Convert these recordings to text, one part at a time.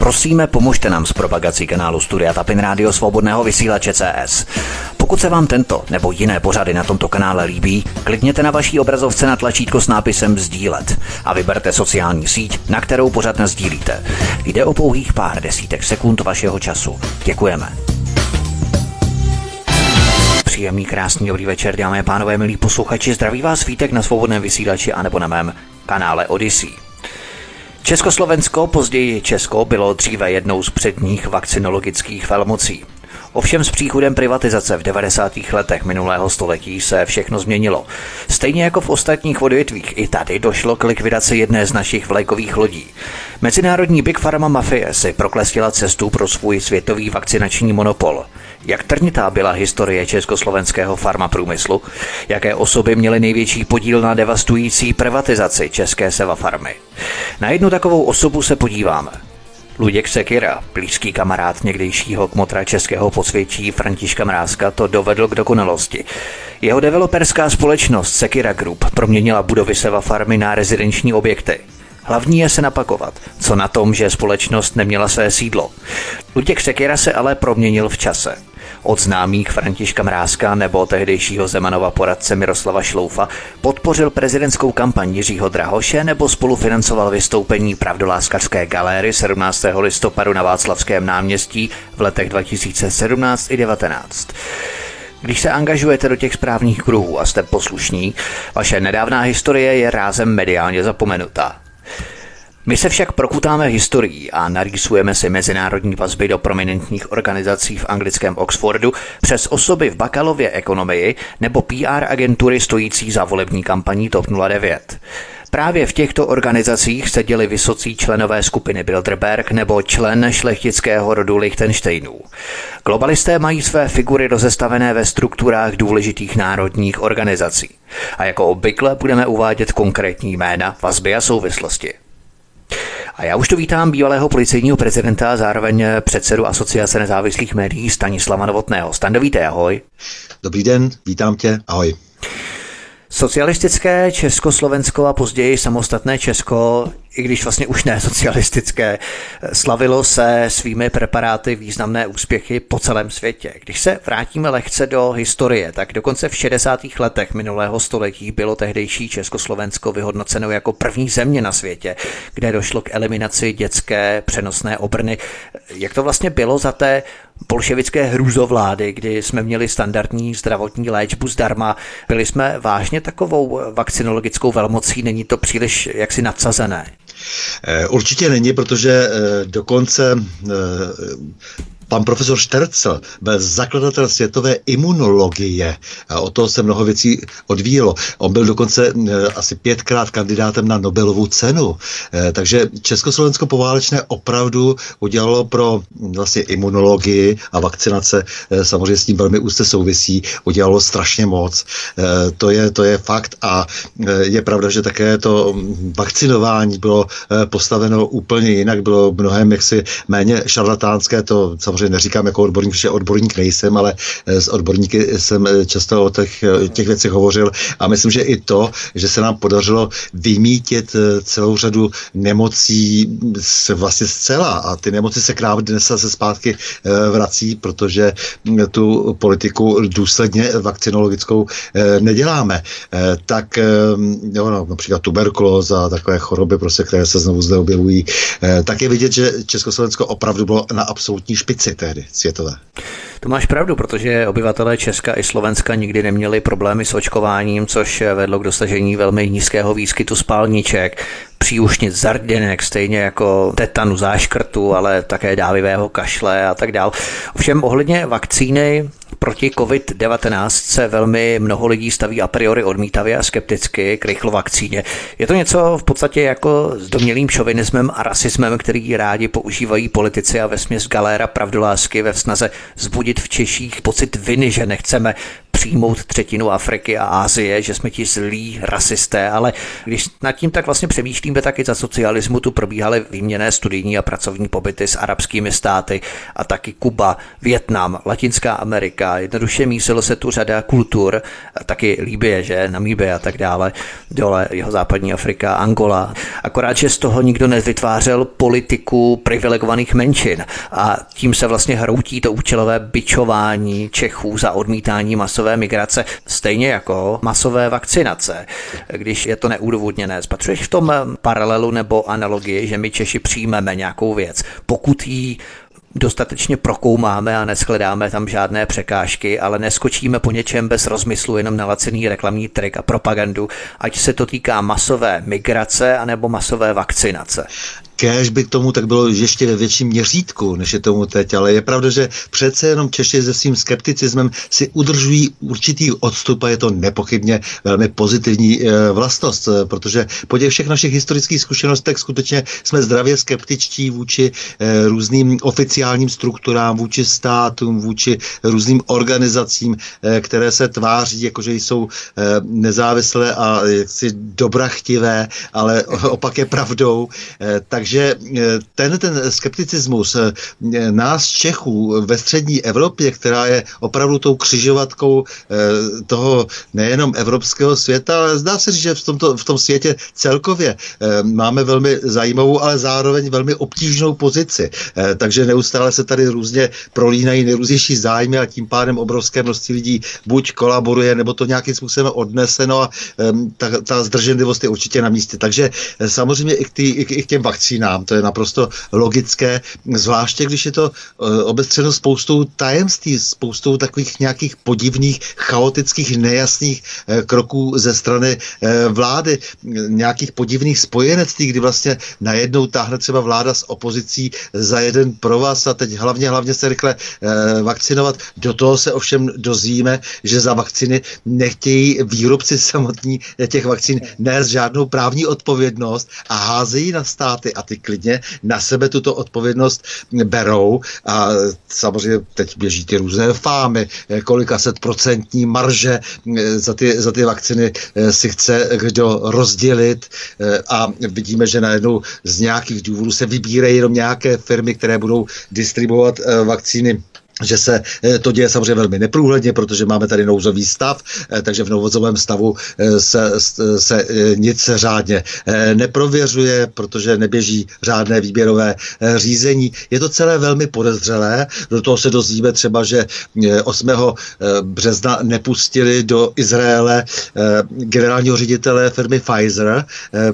Prosíme, pomožte nám s propagací kanálu Studia Tapin Rádio Svobodného vysílače CS. Pokud se vám tento nebo jiné pořady na tomto kanále líbí, klikněte na vaší obrazovce na tlačítko s nápisem Sdílet a vyberte sociální síť, na kterou pořad sdílíte. Jde o pouhých pár desítek sekund vašeho času. Děkujeme. Příjemný, krásný, dobrý večer, dámy a pánové, milí posluchači. Zdraví vás Vítek na svobodném vysílači anebo na mém kanále Odyssey. Československo, později Česko, bylo dříve jednou z předních vakcinologických velmocí. Ovšem s příchodem privatizace v 90. letech minulého století se všechno změnilo. Stejně jako v ostatních odvětvích, i tady došlo k likvidaci jedné z našich vlajkových lodí. Mezinárodní Big Pharma mafie si proklestila cestu pro svůj světový vakcinační monopol. Jak trnitá byla historie československého farmaprůmyslu? Jaké osoby měly největší podíl na devastující privatizaci české seva farmy? Na jednu takovou osobu se podíváme. Luděk Sekira, blízký kamarád někdejšího kmotra českého posvědčí Františka Mrázka, to dovedl k dokonalosti. Jeho developerská společnost Sekira Group proměnila budovy Seva farmy na rezidenční objekty. Hlavní je se napakovat, co na tom, že společnost neměla své sídlo. Luděk Sekira se ale proměnil v čase. Od známých Františka Mrázka nebo tehdejšího Zemanova poradce Miroslava Šloufa podpořil prezidentskou kampaň Jiřího Drahoše nebo spolufinancoval vystoupení pravdoláskařské galéry 17. listopadu na Václavském náměstí v letech 2017 i 19. Když se angažujete do těch správných kruhů a jste poslušní, vaše nedávná historie je rázem mediálně zapomenutá. My se však prokutáme historií a narýsujeme si mezinárodní vazby do prominentních organizací v anglickém Oxfordu přes osoby v bakalově ekonomii nebo PR agentury stojící za volební kampaní TOP 09. Právě v těchto organizacích seděli vysocí členové skupiny Bilderberg nebo člen šlechtického rodu Lichtensteinů. Globalisté mají své figury rozestavené ve strukturách důležitých národních organizací. A jako obvykle budeme uvádět konkrétní jména, vazby a souvislosti. A já už tu vítám bývalého policejního prezidenta a zároveň předsedu Asociace nezávislých médií Stanislava Novotného. Standovíte, ahoj. Dobrý den, vítám tě, ahoj. Socialistické Československo a později samostatné Česko i když vlastně už ne socialistické, slavilo se svými preparáty významné úspěchy po celém světě. Když se vrátíme lehce do historie, tak dokonce v 60. letech minulého století bylo tehdejší Československo vyhodnoceno jako první země na světě, kde došlo k eliminaci dětské přenosné obrny. Jak to vlastně bylo za té bolševické hrůzovlády, kdy jsme měli standardní zdravotní léčbu zdarma. Byli jsme vážně takovou vakcinologickou velmocí, není to příliš jaksi nadsazené? Eh, určitě není, protože eh, dokonce eh, Pan profesor Štercel byl zakladatel světové imunologie. O toho se mnoho věcí odvíjelo. On byl dokonce asi pětkrát kandidátem na Nobelovu cenu. Takže Československo poválečné opravdu udělalo pro vlastně imunologii a vakcinace, samozřejmě s tím velmi úzce souvisí, udělalo strašně moc. To je, to je fakt a je pravda, že také to vakcinování bylo Eh, postaveno úplně jinak, bylo mnohem jaksi méně šarlatánské, to samozřejmě neříkám jako odborník, protože odborník nejsem, ale eh, s odborníky jsem eh, často o těch, těch věcech hovořil. A myslím, že i to, že se nám podařilo vymítit celou řadu nemocí vlastně zcela a ty nemoci se k nám dnes se zpátky vrací, protože tu politiku důsledně vakcinologickou neděláme. Tak jo, no, například tuberkulóza, takové choroby, prostě, které se znovu zde objevují, eh, tak je vidět, že Československo opravdu bylo na absolutní špici tehdy světové. To máš pravdu, protože obyvatelé Česka i Slovenska nikdy neměli problémy s očkováním, což vedlo k dosažení velmi nízkého výskytu spálniček, příušnic, zarděnek, stejně jako tetanu, záškrtu, ale také dávivého kašle a tak dál. Ovšem ohledně vakcíny proti COVID-19 se velmi mnoho lidí staví a priori odmítavě a skepticky k rychlovakcíně. Je to něco v podstatě jako s domělým šovinismem a rasismem, který rádi používají politici a vesměs galéra pravdolásky ve snaze zbudit v Češích pocit viny, že nechceme přijmout třetinu Afriky a Ázie, že jsme ti zlí rasisté, ale když nad tím tak vlastně přemýšlíme, tak i za socialismu tu probíhaly výměné studijní a pracovní pobyty s arabskými státy a taky Kuba, Větnam, Latinská Amerika. Jednoduše mísilo se tu řada kultur, taky Líbie, že, Namíbie a tak dále, dole jeho západní Afrika, Angola. Akorát, že z toho nikdo nevytvářel politiku privilegovaných menšin a tím se vlastně hroutí to účelové byčování Čechů za odmítání masové migrace, stejně jako masové vakcinace, když je to neudůvodněné. Spatřuješ v tom paralelu nebo analogii, že my Češi přijmeme nějakou věc, pokud ji dostatečně prokoumáme a neschledáme tam žádné překážky, ale neskočíme po něčem bez rozmyslu jenom na lacený reklamní trik a propagandu, ať se to týká masové migrace anebo masové vakcinace kéž by tomu tak bylo ještě ve větším měřítku, než je tomu teď, ale je pravda, že přece jenom Češi se svým skepticismem si udržují určitý odstup a je to nepochybně velmi pozitivní e, vlastnost, e, protože po těch všech našich historických zkušenostech skutečně jsme zdravě skeptičtí vůči e, různým oficiálním strukturám, vůči státům, vůči různým organizacím, které se tváří, jakože jsou nezávislé a jaksi dobrachtivé, ale opak je pravdou. Takže takže eh, ten, ten skepticismus eh, nás Čechů ve střední Evropě, která je opravdu tou křižovatkou eh, toho nejenom evropského světa, ale zdá se, že v, tomto, v tom světě celkově máme velmi zajímavou, ale zároveň velmi obtížnou pozici. Takže neustále se tady různě prolínají nejrůznější zájmy a tím pádem obrovské množství lidí buď kolaboruje, nebo to nějakým způsobem odneseno a ta, ta zdrženlivost je určitě na místě. Takže samozřejmě i k, tý, i, k těm vakcínám nám, to je naprosto logické, zvláště když je to eh, obestřeno spoustou tajemství, spoustou takových nějakých podivných, chaotických, nejasných eh, kroků ze strany eh, vlády, nějakých podivných spojenectví, kdy vlastně najednou táhne třeba vláda s opozicí za jeden provaz a teď hlavně, hlavně se rychle vakcinovat. Do toho se ovšem dozvíme, že za vakciny nechtějí výrobci samotní těch vakcín nést žádnou právní odpovědnost a házejí na státy a ty klidně na sebe tuto odpovědnost berou. A samozřejmě teď běží ty různé fámy, kolika set procentní marže eh, za ty, za ty vakciny eh, si chce kdo rozdělit. Eh, a vidíme, že najednou z nějakých důvodů se vybírají jenom nějaké firmy, které budou distribuovat vakcíny že se eh, to děje samozřejmě velmi neprůhledně, protože máme tady nouzový stav, eh, takže v nouzovém stavu eh, se, se nic řádně neprověřuje, protože neběží řádné výběrové řízení. Je to celé velmi podezřelé, do toho se dozvíme třeba, že 8. března nepustili do Izraele generálního ředitele firmy Pfizer,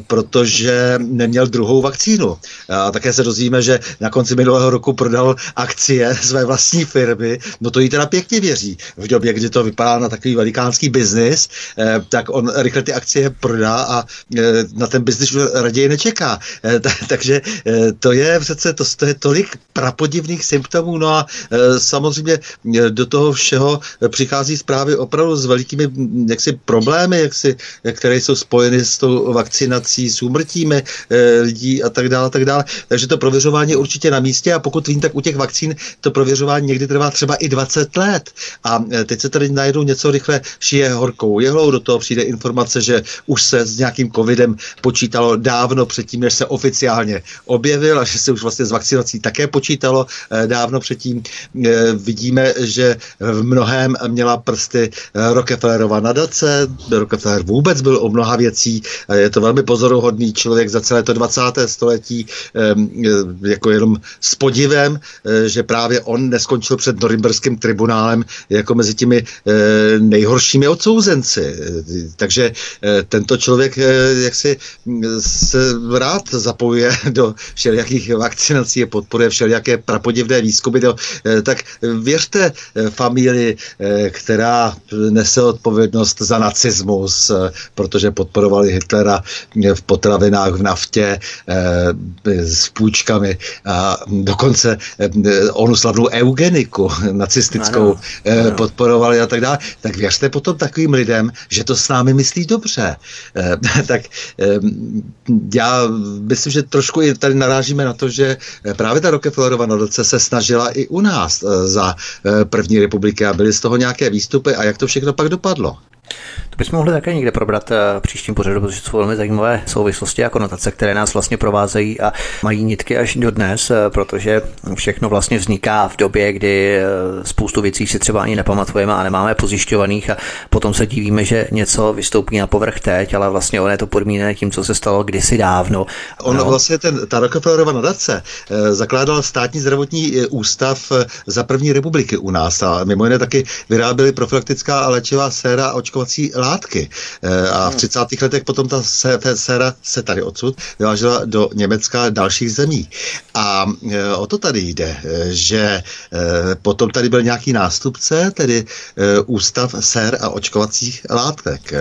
protože neměl druhou vakcínu. A také se dozvíme, že na konci minulého roku prodal akcie své vlastní firmy, no to jí teda pěkně věří. V době, kdy to vypadá na takový velikánský biznis, eh, tak on rychle ty akcie prodá a eh, na ten biznis už raději nečeká. Eh, takže eh, to je přece, to, to je tolik prapodivných symptomů, no a eh, samozřejmě eh, do toho všeho přichází zprávy opravdu s velikými jaksi problémy, jaksi, které jsou spojeny s tou vakcinací, s úmrtími eh, lidí a tak dále, tak dále. Takže to prověřování je určitě na místě a pokud vím, tak u těch vakcín to prověřování někdy trvá třeba i 20 let. A e, teď se tady najednou něco rychle šije horkou jehlou, do toho přijde informace, že už se s nějakým covidem počítalo dávno předtím, než se oficiálně objevil a že se už vlastně s vakcinací také počítalo e, dávno předtím. E, vidíme, že v mnohem měla prsty Rockefellerova nadace, Rockefeller vůbec byl o mnoha věcí, je to velmi pozoruhodný člověk za celé to 20. století, jako jenom s podivem, že právě on neskončil skončil před Norimberským tribunálem jako mezi těmi e, nejhoršími odsouzenci. Takže e, tento člověk e, jak si se rád zapojuje do všelijakých vakcinací a podporuje všelijaké prapodivné výzkumy. E, tak věřte familii, která nese odpovědnost za nacismus, protože podporovali Hitlera v potravinách, v naftě, s půjčkami a dokonce onu slavnou eugenii eugeniku nacistickou ano, eh, ano. podporovali a tak dále, tak věřte potom takovým lidem, že to s námi myslí dobře. Eh, tak já myslím, že trošku i tady narážíme na to, že právě ta Rockefellerova nadace se snažila i u nás za první republiky a byly z toho nějaké výstupy a jak to všechno pak dopadlo. To bychom mohli také někde probrat eh, v příštím pořadu, protože jsou velmi zajímavé souvislosti a konotace, které nás vlastně provázejí a mají nitky až do dnes, eh, protože všechno vlastně vzniká v době, kdy eh, spoustu věcí si třeba ani nepamatujeme a nemáme pozjišťovaných a potom se divíme, že něco vystoupí na povrch teď, ale vlastně ono je to podmíněné tím, co se stalo kdysi dávno. On no. vlastně ten, ta Rockefellerova nadace zakládal státní zdravotní ústav za první republiky u nás a mimo jiné taky vyráběli profilaktická a léčivá séra očko očkovací látky. Eh, a v 30. Hmm. letech potom ta séra se tady odsud vyvážela do Německa a dalších zemí. A eh, o to tady jde, eh, že potom tady byl nějaký nástupce, tedy Ústav sér a očkovacích látek,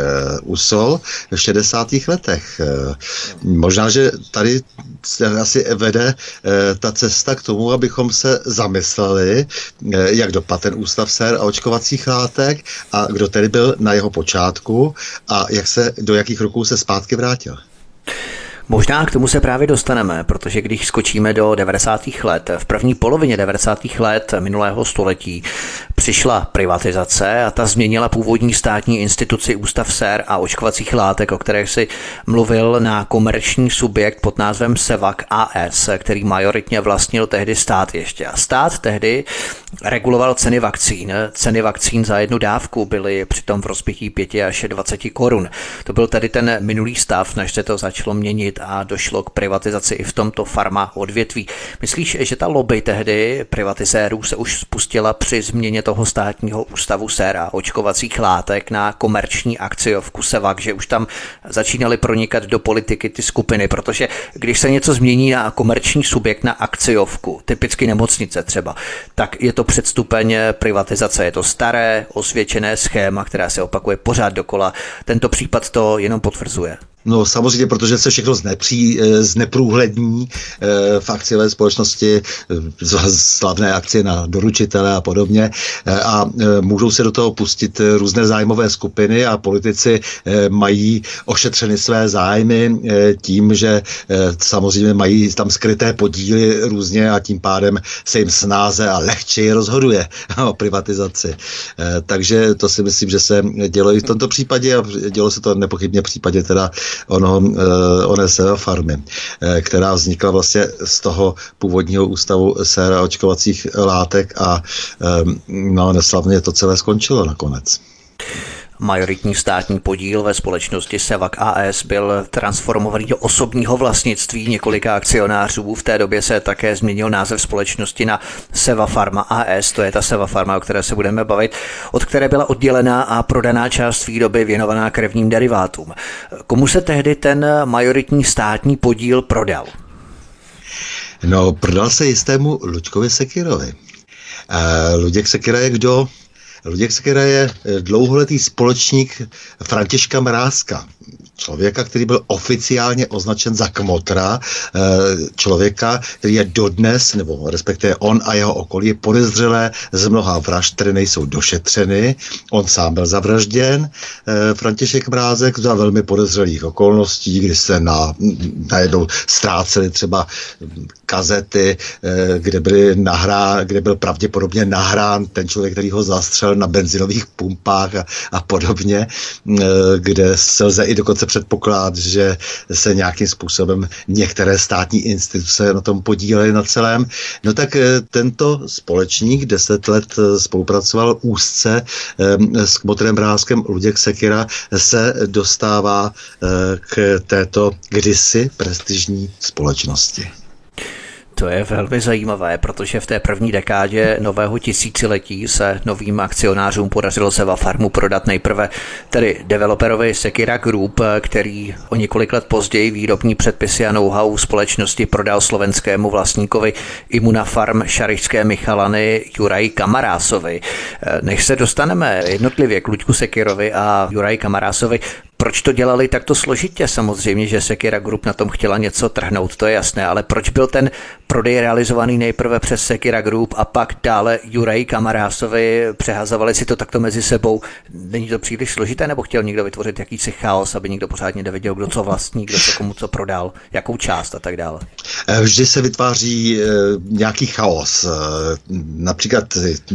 USOL v 60. letech. Možná, že tady se asi vede ta cesta k tomu, abychom se zamysleli, jak dopadl ten Ústav sér a očkovacích látek a kdo tedy byl na jeho jeho počátku a jak se, do jakých roků se zpátky vrátil. Možná k tomu se právě dostaneme, protože když skočíme do 90. let, v první polovině 90. let minulého století přišla privatizace a ta změnila původní státní instituci Ústav sér a očkovacích látek, o kterých si mluvil na komerční subjekt pod názvem Sevac AS, který majoritně vlastnil tehdy stát ještě. A stát tehdy reguloval ceny vakcín. Ceny vakcín za jednu dávku byly přitom v rozpětí 5 až 20 korun. To byl tedy ten minulý stav, než se to začalo měnit a došlo k privatizaci i v tomto farma odvětví. Myslíš, že ta lobby tehdy privatizérů se už spustila při změně toho státního ústavu séra očkovacích látek na komerční akciovku Sevak, že už tam začínaly pronikat do politiky ty skupiny, protože když se něco změní na komerční subjekt na akciovku, typicky nemocnice třeba, tak je to předstupeň privatizace. Je to staré, osvědčené schéma, která se opakuje pořád dokola. Tento případ to jenom potvrzuje. No samozřejmě, protože se všechno znepří, eh, zneprůhlední eh, v akciové společnosti, eh, slavné akcie na doručitele a podobně a můžou se do toho pustit různé zájmové skupiny a politici mají ošetřeny své zájmy tím, že samozřejmě mají tam skryté podíly různě a tím pádem se jim snáze a lehčeji rozhoduje o privatizaci. Takže to si myslím, že se dělo i v tomto případě a dělo se to nepochybně v případě teda ono, eh, oné farmy, eh, která vznikla vlastně z toho původního ústavu séra očkovacích látek a eh, no, neslavně to celé skončilo nakonec. Majoritní státní podíl ve společnosti Sevac AS byl transformovaný do osobního vlastnictví několika akcionářů. V té době se také změnil název společnosti na Seva Pharma AS, to je ta Seva Pharma, o které se budeme bavit, od které byla oddělená a prodaná část výroby věnovaná krevním derivátům. Komu se tehdy ten majoritní státní podíl prodal? No, prodal se jistému Luďkovi Sekirovi. Uh, Luděk Sekira je kdo? Luděk Sekera je eh, dlouholetý společník Františka Mrázka, člověka, který byl oficiálně označen za kmotra, eh, člověka, který je dodnes, nebo respektive on a jeho okolí, je podezřelé z mnoha vražd, které nejsou došetřeny. On sám byl zavražděn, eh, František Mrázek, za velmi podezřelých okolností, kdy se na, najednou ztráceli třeba kazety, kde, byly nahrá, kde byl pravděpodobně nahrán ten člověk, který ho zastřel na benzinových pumpách a, a podobně, eh, kde se lze i dokonce předpokládat, že se nějakým způsobem některé státní instituce na tom podílely na celém. No tak eh, tento společník deset let eh, spolupracoval úzce s Kmotrem Bráskem Luděk Sekira se dostává k této kdysi prestižní společnosti. To je velmi zajímavé, protože v té první dekádě nového tisíciletí se novým akcionářům podařilo se farmu prodat nejprve tedy developerovi Sekira Group, který o několik let později výrobní předpisy a know-how společnosti prodal slovenskému vlastníkovi Farm šarišské Michalany Juraj Kamarásovi. Než se dostaneme jednotlivě k Luďku Sekirovi a Juraj Kamarásovi, proč to dělali takto složitě? Samozřejmě, že Sekira Group na tom chtěla něco trhnout, to je jasné, ale proč byl ten prodej realizovaný nejprve přes Sekira Group a pak dále Juraj Kamarásovi přehazovali si to takto mezi sebou. Není to příliš složité, nebo chtěl někdo vytvořit jakýsi chaos, aby někdo pořádně nevěděl, kdo co vlastní, kdo co komu co prodal, jakou část a tak dále? Eh, vždy se vytváří e, nějaký chaos. E, například,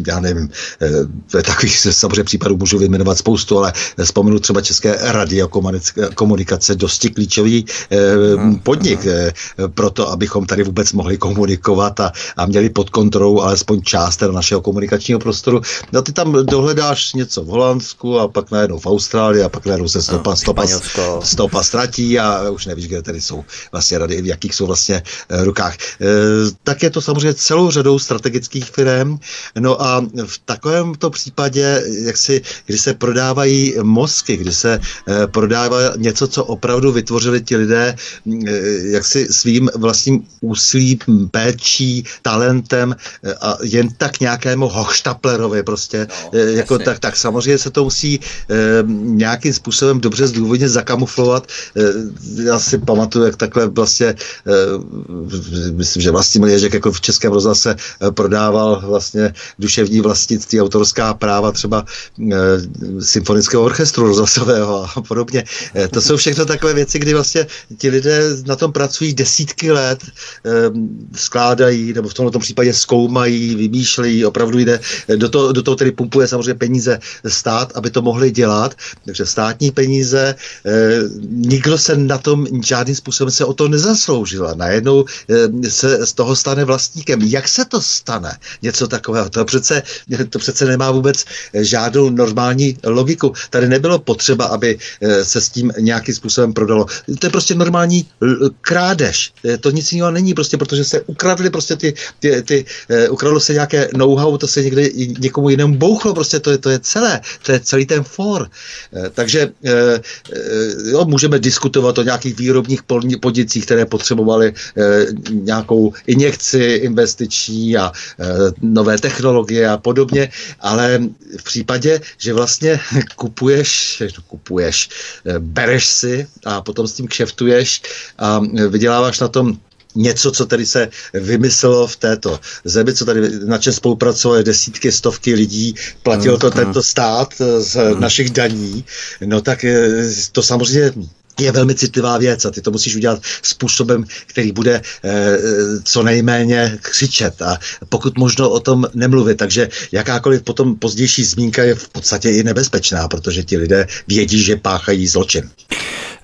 já nevím, takových samozřejmě případů můžu vyjmenovat spoustu, ale vzpomenu třeba České radiokomunikace, dosti klíčový e, hmm. podnik e, pro to, abychom tady vůbec mohli komunikovat a, a měli pod kontrolou alespoň část našeho komunikačního prostoru. No ty tam dohledáš něco v Holandsku a pak najednou v Austrálii a pak najednou se stopa, stopa, stopa ztratí a už nevíš, kde tady jsou vlastně rady, v jakých jsou vlastně eh, rukách. Tak je to samozřejmě celou řadou strategických firm. No a v takovémto případě, jak si, kdy se prodávají mozky, kdy se e, prodává něco, co opravdu vytvořili ti lidé e, jak si svým vlastním úsilím péčí, talentem eh, a jen tak nějakému hochštaplerovi prostě, no, eh, jako tak, tak samozřejmě se to musí eh, nějakým způsobem dobře zdůvodně zakamuflovat. Eh, já si pamatuju, jak takhle vlastně, eh, myslím, že vlastní Ježek jako v Českém rozhlase eh, prodával vlastně duševní vlastnictví, autorská práva třeba eh, symfonického orchestru rozhlasového. a podobně. Eh, to jsou všechno takové věci, kdy vlastně ti lidé na tom pracují desítky let, eh, skládají, nebo v tomto případě zkoumají, vymýšlejí, opravdu jde, do toho, do toho tedy pumpuje samozřejmě peníze stát, aby to mohli dělat, takže státní peníze, eh, nikdo se na tom žádným způsobem se o to nezasloužil a najednou eh, se z toho stane vlastníkem. Jak se to stane? Něco takového. To přece, to přece nemá vůbec žádnou normální logiku. Tady nebylo potřeba, aby eh, se s tím nějakým způsobem prodalo. To je prostě normální krádež. Eh, to nic jiného není, prostě protože se ukradly prostě ty, ty, ty ukradlo se nějaké know-how, to se někde někomu jinému bouchlo, prostě to je, to je celé, to je celý ten for. Takže jo, můžeme diskutovat o nějakých výrobních podnicích, které potřebovaly nějakou injekci investiční a nové technologie a podobně, ale v případě, že vlastně kupuješ, kupuješ, bereš si a potom s tím kšeftuješ a vyděláváš na tom něco, co tady se vymyslelo v této zemi, co tady na čem spolupracovali desítky, stovky lidí, platil to tento stát z našich daní, no tak eh, to samozřejmě je velmi citlivá věc a ty to musíš udělat způsobem, který bude e, co nejméně křičet a pokud možno o tom nemluvit. Takže jakákoliv potom pozdější zmínka je v podstatě i nebezpečná, protože ti lidé vědí, že páchají zločin.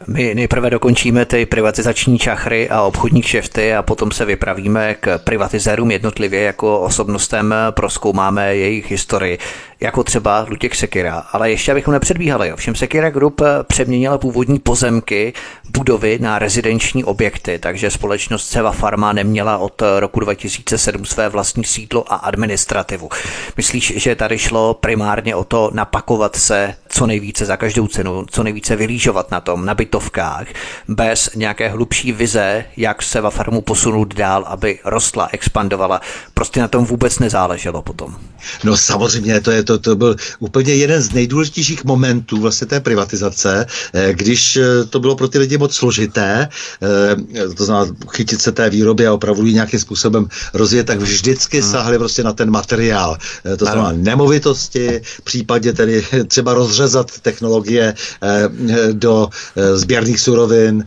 My nejprve dokončíme ty privatizační čachry a obchodní kšefty a potom se vypravíme k privatizérům jednotlivě jako osobnostem, proskoumáme jejich historii, jako třeba Lutěk Sekira. Ale ještě abychom nepředbíhali, ovšem Sekira Group přeměnila původní pozemky, budovy na rezidenční objekty, takže společnost Ceva Farma neměla od roku 2007 své vlastní sídlo a administrativu. Myslíš, že tady šlo primárně o to napakovat se co nejvíce za každou cenu, co nejvíce vylížovat na tom, na bytovkách, bez nějaké hlubší vize, jak se va farmu posunout dál, aby rostla, expandovala. Prostě na tom vůbec nezáleželo potom. No samozřejmě, to, je, to, to byl úplně jeden z nejdůležitějších momentů vlastně té privatizace, eh, když eh, to bylo pro ty lidi moc složité, eh, to znamená chytit se té výroby a opravdu ji nějakým způsobem rozjet, tak vždycky hmm. sahli prostě na ten materiál. To znamená nemovitosti, případně tedy třeba rozřezat technologie do sběrných surovin,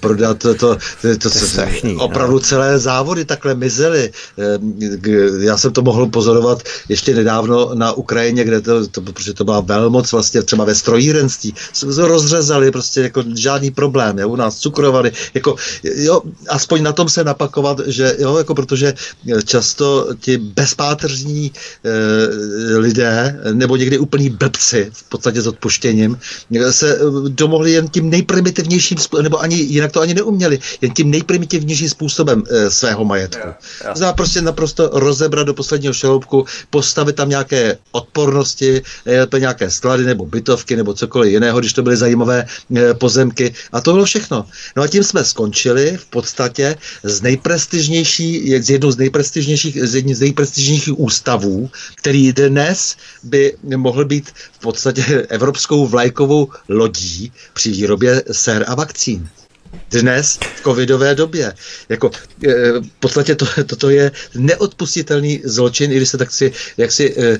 prodat to, to, to, to, to no. opravdu celé závody takhle mizely. Já jsem to mohl pozorovat ještě nedávno na Ukrajině, kde to, to protože to byla velmoc vlastně třeba ve strojírenství, se rozřezali prostě jako žádný problém, jo, u nás cukrovali, jako jo, aspoň na tom se napakovat, že jo, jako protože často ti bezpáteřní e, lidé, nebo někdy úplní blbci, v podstatě s odpuštěním, se domohli jen tím nejprimitivnějším, nebo ani jinak to ani neuměli, jen tím nejprimitivnějším způsobem e, svého majetku. Yeah, yeah. prostě naprosto rozebrat do posledního šeloubku, postavit tam nějaké odpornosti, eh, nějaké sklady nebo bytovky nebo cokoliv jiného, když to byly zajímavé eh, pozemky. A to bylo všechno. No a tím jsme skončili v podstatě z nejprestižnější, z jednou z nejprestižnějších, z jedním z nejprestižnějších ústavů, který dnes by mohl být podstatě evropskou vlajkovou lodí při výrobě sér a vakcín. dnes v covidové době. Jako, e, v podstatě to, toto je neodpustitelný zločin, i když se tak si, jak si e, e,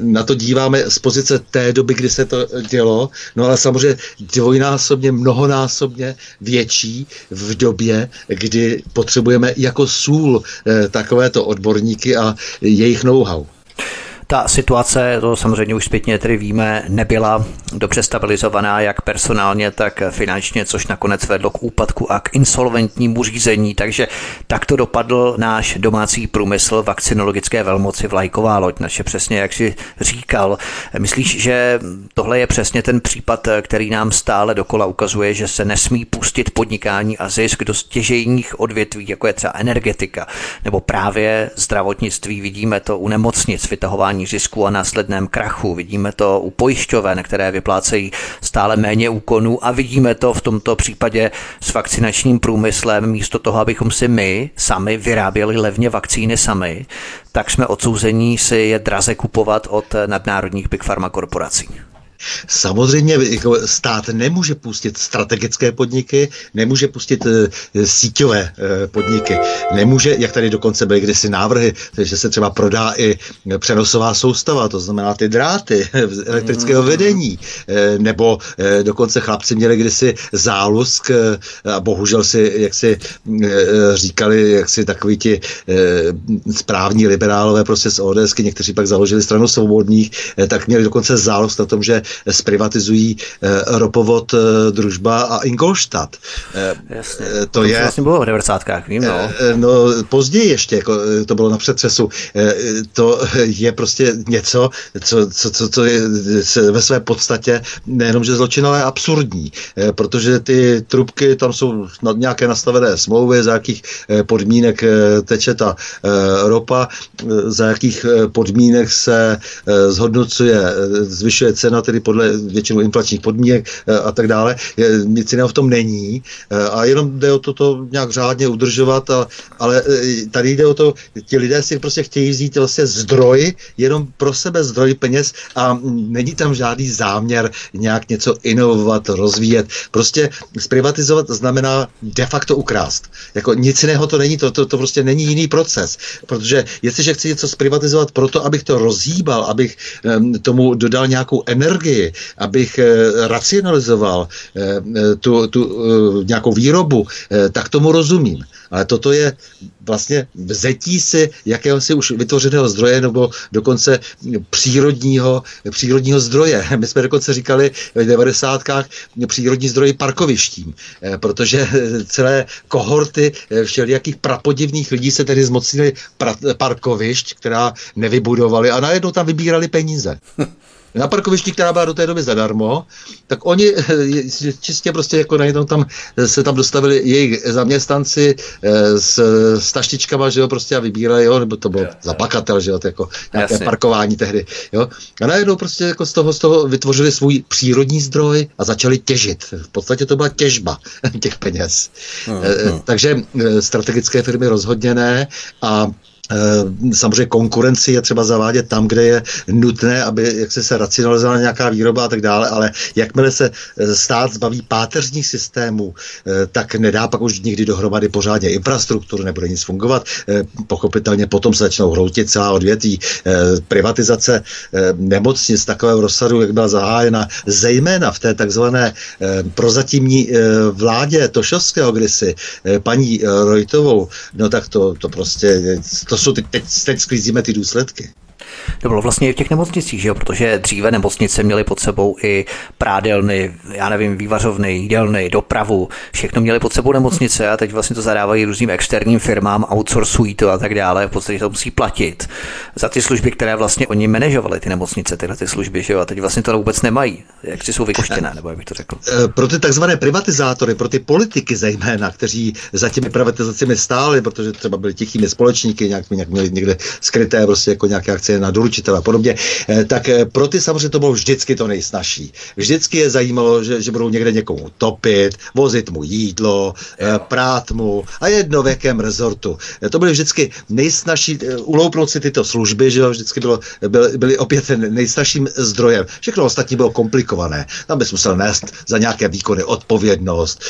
na to díváme z pozice té doby, kdy se to dělo, no ale samozřejmě dvojnásobně, mnohonásobně větší v době, kdy potřebujeme jako sůl takovéto odborníky a jejich know-how. Ta situace, to samozřejmě už zpětně tedy víme, nebyla dobře stabilizovaná jak personálně, tak finančně, což nakonec vedlo k úpadku a k insolventnímu řízení. Takže takto dopadl náš domácí průmysl vakcinologické velmoci vlajková loď, naše přesně, jak si říkal. Myslíš, že tohle je přesně ten případ, který nám stále dokola ukazuje, že se nesmí pustit podnikání a zisk do stěžejních odvětví, jako je třeba energetika nebo právě zdravotnictví. Vidíme to u nemocnic, vytahování snižování zisku a následném krachu. Vidíme to u pojišťoven, které vyplácejí stále méně úkonů a vidíme to v tomto případě s vakcinačním průmyslem. Místo toho, abychom si my sami vyráběli levně vakcíny sami, tak jsme odsouzení si je draze kupovat od nadnárodních big pharma korporací. Samozřejmě jako stát nemůže pustit strategické podniky, nemůže pustit e, síťové e, podniky, nemůže, jak tady dokonce byly kdysi návrhy, že se třeba prodá i přenosová soustava, to znamená ty dráty elektrického mm. vedení, e, nebo e, dokonce chlapci měli kdysi zálusk e, a bohužel si, jak si e, říkali, jak si takový ti e, správní liberálové prostě z ODSky, někteří pak založili stranu svobodných, e, tak měli dokonce zálusk na tom, že zprivatizují eh, ropovod eh, Družba a Ingolstadt. Eh, Jasně. To, je... vlastně bylo v 90. vím, no. No, později ještě, jako to bylo na přetřesu. To je prostě něco, co, co, co, co je ve své podstatě nejenom, že zločin, ale absurdní, protože ty trubky, tam jsou nějaké nastavené smlouvy, za jakých podmínek teče ta ropa, za jakých podmínek se zhodnocuje, zvyšuje cena tedy podle většinou inflačních podmínek eh, a tak dále. Nic jiného v tom není eh, a jenom jde o to, to nějak řádně udržovat, a, ale eh, tady jde o to, ti lidé si prostě chtějí vzít vlastně zdroj, jenom pro sebe zdroj peněz a není tam žádný záměr nějak něco inovovat, rozvíjet. Prostě zprivatizovat znamená de facto ukrást. Jako nic jiného to není, to, to, to prostě není jiný proces. Protože jestliže chci něco zprivatizovat proto, abych to rozhýbal, abych um, tomu dodal nějakou energii, energii, abych eh, racionalizoval eh, eh, tu, tu nějakou výrobu, tak tomu rozumím. Ale toto je vlastně vzetí si jakéhosi už vytvořeného zdroje nebo dokonce přírodního, přírodního zdroje. My jsme dokonce říkali v 90. přírodní zdroje parkovištím, protože celé kohorty všelijakých prapodivných lidí se tedy zmocnili parkovišť, která nevybudovali a najednou tam vybírali peníze. na parkovišti, která byla do té doby zadarmo, tak oni eh, čistě prostě jako najednou tam eh, se tam dostavili jejich zaměstnanci eh, s, s taštičkama, že jo, prostě a vybírali, jo, nebo to bylo zapakatel, že jo, to jako nějaké Jasně. parkování tehdy, jo. A najednou prostě jako z toho, z toho vytvořili svůj přírodní zdroj a začali těžit. V podstatě to byla těžba těch peněz. Hmm, hmm. Takže strategické firmy rozhodně ne a samozřejmě konkurenci je třeba zavádět tam, kde je nutné, aby jak se, se racionalizovala nějaká výroba a tak dále, ale jakmile se eh, stát zbaví páteřních systémů, eh, tak nedá pak už nikdy dohromady pořádně infrastrukturu, nebude nic fungovat. Pochopitelně potom se začnou hroutit celá odvětví. Privatizace nemocnic takového rozsadu, jak byla zahájena, zejména v té takzvané prozatímní vládě Tošovského kdysi, paní Rojtovou, no tak to, to prostě to to jsou teď, teď, teď sklízíme ty důsledky. To bylo vlastně i v těch nemocnicích, že jo? protože dříve nemocnice měly pod sebou i prádelny, já nevím, vývařovny, jídelny, dopravu, všechno měly pod sebou nemocnice a teď vlastně to zadávají různým externím firmám, outsourcují to a tak dále, v podstatě to musí platit za ty služby, které vlastně oni manažovali, ty nemocnice, tyhle ty služby, že jo? a teď vlastně to vůbec nemají, jak si jsou vykoštěné, nebo jak bych to řekl. Eh, pro ty takzvané privatizátory, pro ty politiky zejména, kteří za těmi privatizacemi stáli, protože třeba byli tichými společníky, nějak, nějak měli někde skryté prostě jako nějaké akcie na doručitel a podobně, tak pro ty samozřejmě to bylo vždycky to nejsnažší. Vždycky je zajímalo, že, že budou někde někomu topit, vozit mu jídlo, prát mu a jedno v jakém rezortu. To byly vždycky nejsnažší, uloupnout si tyto služby, že jo, vždycky bylo, byly, byly opět nejsnažším zdrojem. Všechno ostatní bylo komplikované. Tam bys musel nést za nějaké výkony odpovědnost,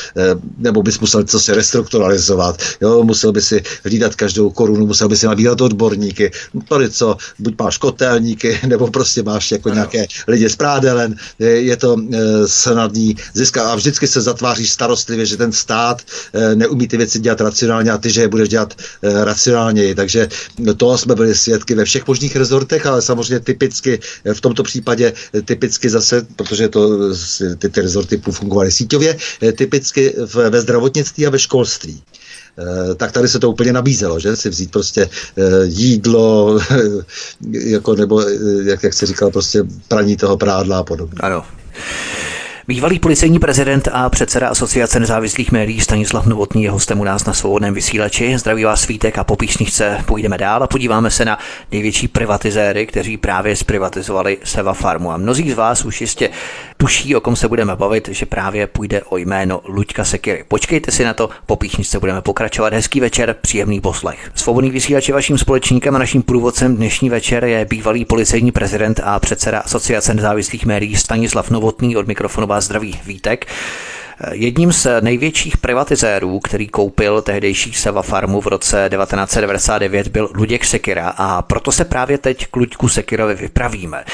nebo bys musel co se restrukturalizovat, jo, musel by si hlídat každou korunu, musel by si nabírat odborníky, tady co, buď máš kotelníky, nebo prostě máš jako ano. nějaké lidi z prádelen, je, je to e, snadný získat a vždycky se zatváří starostlivě, že ten stát e, neumí ty věci dělat racionálně a ty, že je budeš dělat e, racionálněji, takže toho jsme byli svědky ve všech možných rezortech, ale samozřejmě typicky v tomto případě typicky zase, protože to, ty, ty rezorty fungovaly síťově, typicky v, ve zdravotnictví a ve školství. Eh, tak tady se to úplně nabízelo, že si vzít prostě eh, jídlo, jako nebo eh, jak, jak se říkal, prostě praní toho prádla a podobně. Ano. Bývalý policejní prezident a předseda Asociace nezávislých médií Stanislav Novotný je hostem u nás na svobodném vysílači. Zdraví vás svítek a po písničce půjdeme dál a podíváme se na největší privatizéry, kteří právě zprivatizovali Seva Farmu. A mnozí z vás už jistě tuší, o kom se budeme bavit, že právě půjde o jméno Luďka Sekiry. Počkejte si na to, po písničce budeme pokračovat. Hezký večer, příjemný poslech. Svobodný vysílač je vaším společníkem a naším průvodcem dnešní večer je bývalý policejní prezident a předseda Asociace nezávislých médií Stanislav Novotný od mikrofonu vás zdraví Vítek. Jedním z největších privatizérů, který koupil tehdejší Seva Farmu v roce 1999, byl Luděk Sekira a proto se právě teď k Luďku Sekirovi vypravíme.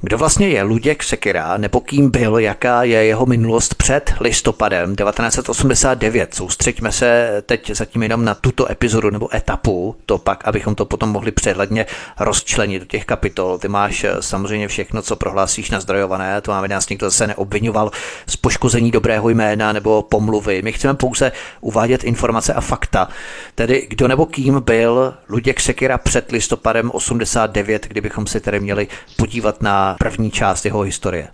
Kdo vlastně je Luděk Sekira, nebo kým byl, jaká je jeho minulost před listopadem 1989? Soustřeďme se teď zatím jenom na tuto epizodu nebo etapu, to pak, abychom to potom mohli přehledně rozčlenit do těch kapitol. Ty máš eh, samozřejmě všechno, co prohlásíš na zdrojované, to máme nás někdo zase neobvinoval z poškození dobrého jména nebo pomluvy. My chceme pouze uvádět informace a fakta. Tedy kdo nebo kým byl Luděk Sekira před listopadem 89, kdybychom si tedy měli podívat na první část jeho historie.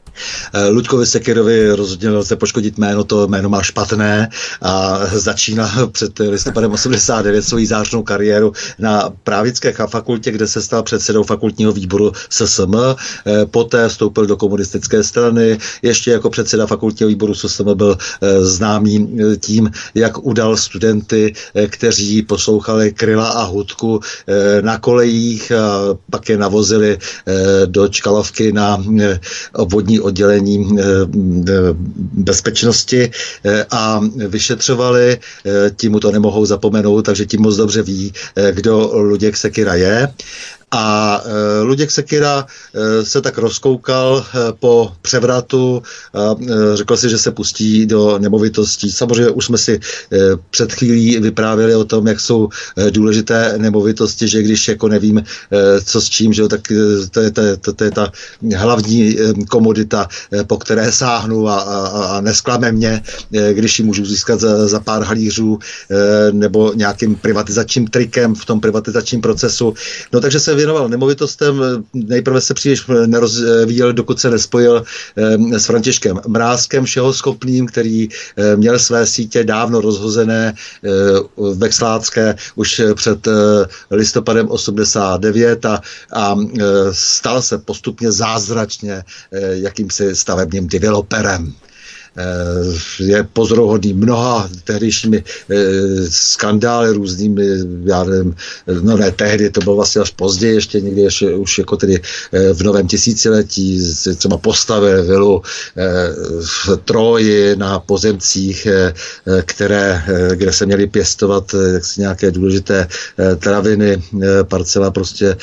Eh, Luďkovi Sekirovi rozhodně lze poškodit jméno, to jméno má špatné a začíná před listopadem 89 svoji zářnou kariéru na právnické fakultě, kde se stal předsedou fakultního výboru SSM, eh, poté vstoupil do komunistické strany, ještě jako předseda fakultního výboru SSM byl eh, známý tím, jak udal studenty, kteří poslouchali Kryla a Hudku na kolejích a pak je navozili do Čkalovky na obvodní oddělení eh, eh, bezpečnosti a vyšetřovali, tím mu to nemohou zapomenout, takže tím moc dobře ví, kdo Luděk Sekira je. A e, Luděk Sekira e, se tak rozkoukal e, po převratu a e, řekl si, že se pustí do nemovitostí. Samozřejmě už jsme si e, před chvílí vyprávěli o tom, jak jsou e, důležité nemovitosti, že když jako nevím, e, co s čím, že, tak e, to je, to, je, to, to je ta hlavní e, komodita, e, po které sáhnu a, a, a nesklame mě, e, když ji můžu získat za, za pár halířů e, nebo nějakým privatizačním trikem v tom privatizačním procesu. No takže se věnoval nemovitostem, nejprve se příliš nerozvíjel, dokud se nespojil eh, s Františkem Mrázkem, všeho schopným, který eh, měl své sítě dávno rozhozené eh, Vexlácké už před listopadem 89 a, a stal se postupně zázračně jakýmsi stavebním developerem. Eh, je pozoruhodný mnoha tehdejšími eh, skandály různými, já nevím, no ne tehdy, to bylo vlastně až později, ještě někdy ještě, už jako tedy eh, v novém tisíciletí, třeba postavil vilu v Troji na pozemcích, které, kde se měly pěstovat jaksi nějaké důležité traviny, parcela prostě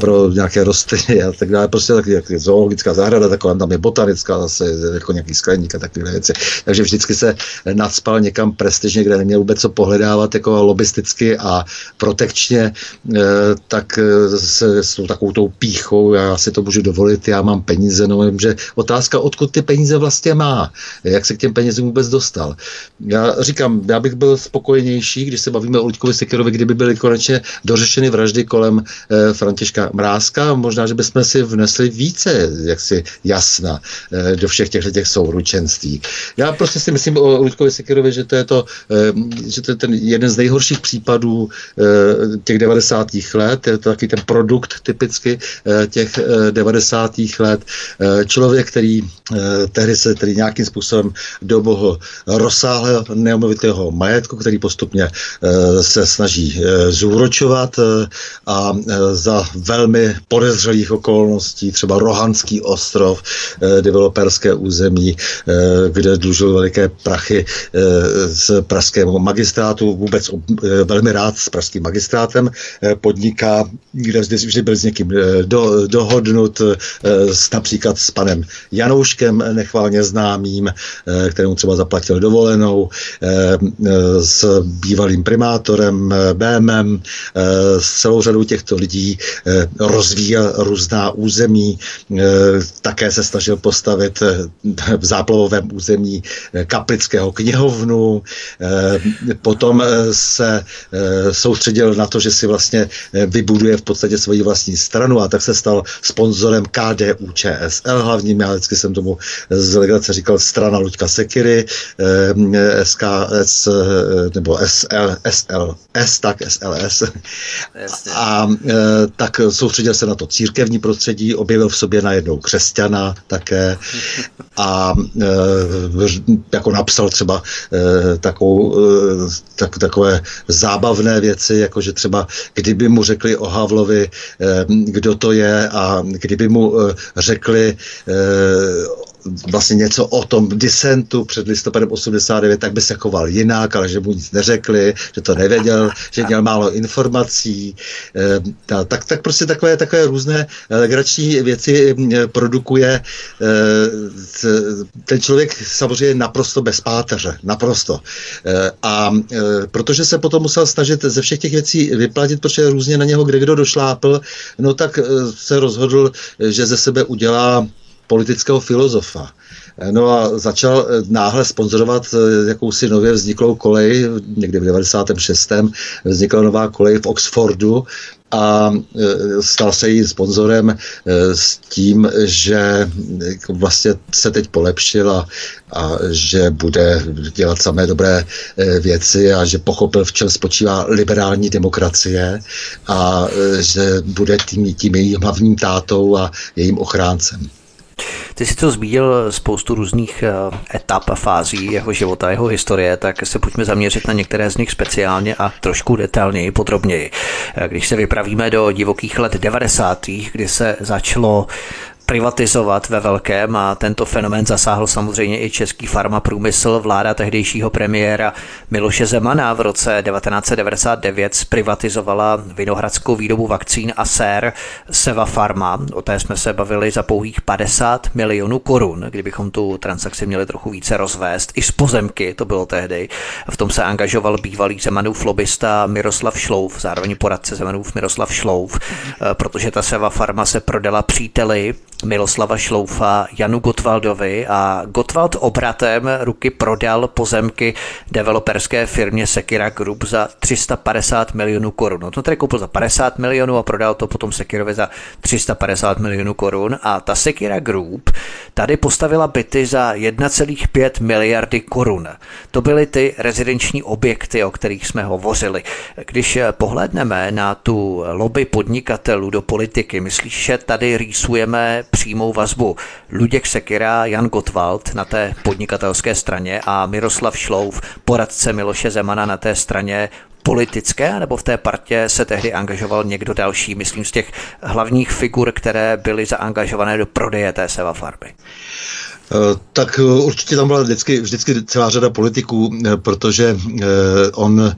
pro nějaké rostliny a tak dále, prostě tak, jak zoologická zahrada, taková tam je botanická zase, jako nějaký skleník a takové věci. Takže vždycky se nadspal někam prestižně, kde neměl vůbec co pohledávat jako lobisticky a protekčně, eh, tak eh, se s takovou tou píchou, já si to můžu dovolit, já mám peníze, no že otázka, odkud ty peníze vlastně má, jak se k těm penězům vůbec dostal. Já říkám, já bych byl spokojenější, když se bavíme o Luďkovi Sekerovi, kdyby byly konečně dořešeny vraždy kolem eh, Františka Mrázka, možná, že bychom si vnesli více jaksi jasna do všech těchto těch souručenství dědictví. Já prostě si myslím o Luďkovi Sekirovi, že to je, to, že to je ten jeden z nejhorších případů těch 90. let, je to taky ten produkt typicky těch 90. let. Člověk, který tehdy se který nějakým způsobem domohl rozsáhlého neomovitého majetku, který postupně se snaží zúročovat a za velmi podezřelých okolností, třeba Rohanský ostrov, developerské území, kde dlužil veliké prachy z pražského magistrátu, vůbec velmi rád s pražským magistrátem podniká, kde vždy, vždy byl s někým do, dohodnut, s, například s panem Janouškem nechválně známým, kterému třeba zaplatil dovolenou, s bývalým primátorem BMem, s celou řadou těchto lidí rozvíjel různá území, také se snažil postavit v záplavovém území kaplického knihovnu, potom se soustředil na to, že si vlastně vybuduje v podstatě svoji vlastní stranu a tak se stal sponzorem KDU ČSL hlavním. Já vždycky jsem tomu z legrace říkal strana Luďka Sekiry, SKS nebo SL, SL, S, tak SLS. A tak soustředil se na to církevní prostředí, objevil v sobě najednou křesťana také a jako napsal třeba takovou, tak, takové zábavné věci, jako že třeba kdyby mu řekli o Havlovi, kdo to je a kdyby mu řekli vlastně něco o tom disentu před listopadem 89, tak by se choval jinak, ale že mu nic neřekli, že to nevěděl, že měl málo informací. Eh, tak, tak prostě takové, takové různé legrační věci eh, produkuje eh, ten člověk samozřejmě naprosto bez páteře, naprosto. A protože se potom musel snažit ze všech těch věcí vyplatit, protože různě na něho kde kdo došlápl, no tak se rozhodl, že ze sebe udělá politického filozofa. No a začal eh, náhle sponzorovat eh, jakousi nově vzniklou kolej, někdy v 96. vznikla nová kolej v Oxfordu a eh, stal se jí sponzorem s tím, že vlastně se teď polepšil a, a že bude dělat samé dobré věci a že pochopil, v čem spočívá liberální demokracie a že bude tím, tím jejím hlavním tátou a jejím ochráncem. Ty si to zmínil spoustu různých eh, etap a fází jeho života, jeho historie, tak se pojďme zaměřit na některé z nich speciálně a trošku detailněji, podrobněji. Eh, když se vypravíme do divokých let 90., kdy se začalo privatizovat ve velkém a tento fenomén zasáhl samozřejmě i český farmaprůmysl. Vláda tehdejšího premiéra Miloše Zemana v roce 1999 zprivatizovala vinohradskou výrobu vakcín a sér Seva Pharma. O té jsme se bavili za pouhých 50 milionů korun, kdybychom tu transakci měli trochu více rozvést. I z pozemky to bylo tehdy. V tom se angažoval bývalý Zemanův lobista Miroslav Šlouf, zároveň poradce Zemanův Miroslav Šlouf, protože ta Seva Pharma se prodala příteli Miloslava Šloufa Janu Gotwaldovi a Gotwald obratem ruky prodal pozemky developerské firmě Sekira Group za 350 milionů korun. No to tedy koupil za 50 milionů a prodal to potom Sekirovi za 350 milionů korun a ta Sekira Group tady postavila byty za 1,5 miliardy korun. To byly ty rezidenční objekty, o kterých jsme hovořili. Když pohledneme na tu lobby podnikatelů do politiky, myslíš, že tady rýsujeme přímou vazbu. Luděk Sekira, Jan Gottwald na té podnikatelské straně a Miroslav Šlouf, poradce Miloše Zemana na té straně politické, nebo v té partě se tehdy angažoval někdo další, myslím z těch hlavních figur, které byly zaangažované do prodeje té seva farby? Eh, tak eh, určitě tam byla vždycky, vždycky celá řada politiků, eh, protože on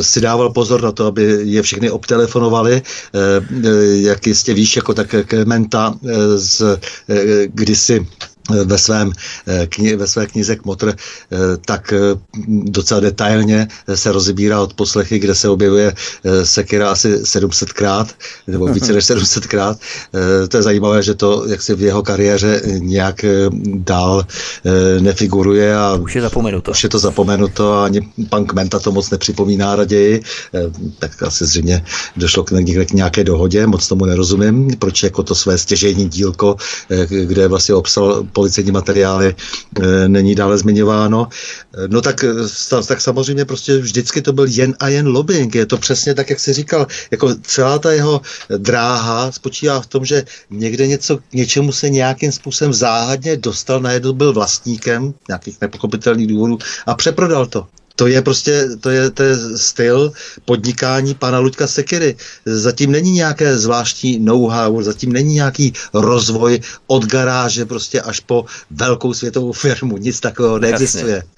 si dával pozor na to, aby je všechny obtelefonovali, jak jistě víš, jako tak Klementa z kdysi ve, svém, eh, kni, ve své knize Kmotr, eh, tak eh, docela detailně se rozebírá od poslechy, kde se objevuje sekira asi 700krát, nebo více než 700krát. To je zajímavé, že to jak si v jeho kariéře nějak dál nefiguruje. A už je zapomenuto. Už je to zapomenuto a ani pan Kmenta to moc nepřipomíná raději. Tak asi zřejmě došlo k, k nějaké dohodě, moc tomu nerozumím, proč jako to své stěžejní dílko, kde vlastně obsal policejní materiály není dále zmiňováno. No tak, tak samozřejmě prostě vždycky to byl jen a jen lobbying. Je to přesně tak, jak jsi říkal, jako celá ta jeho dráha spočívá v tom, že někde něco, něčemu se nějakým způsobem záhadně dostal, najednou byl vlastníkem nějakých nepochopitelných důvodů a přeprodal to. To je prostě, to je, je styl podnikání pana Luďka Sekery. Zatím není nějaké zvláštní know-how, zatím není nějaký rozvoj od garáže prostě až po velkou světovou firmu. Nic takového neexistuje. Jasně.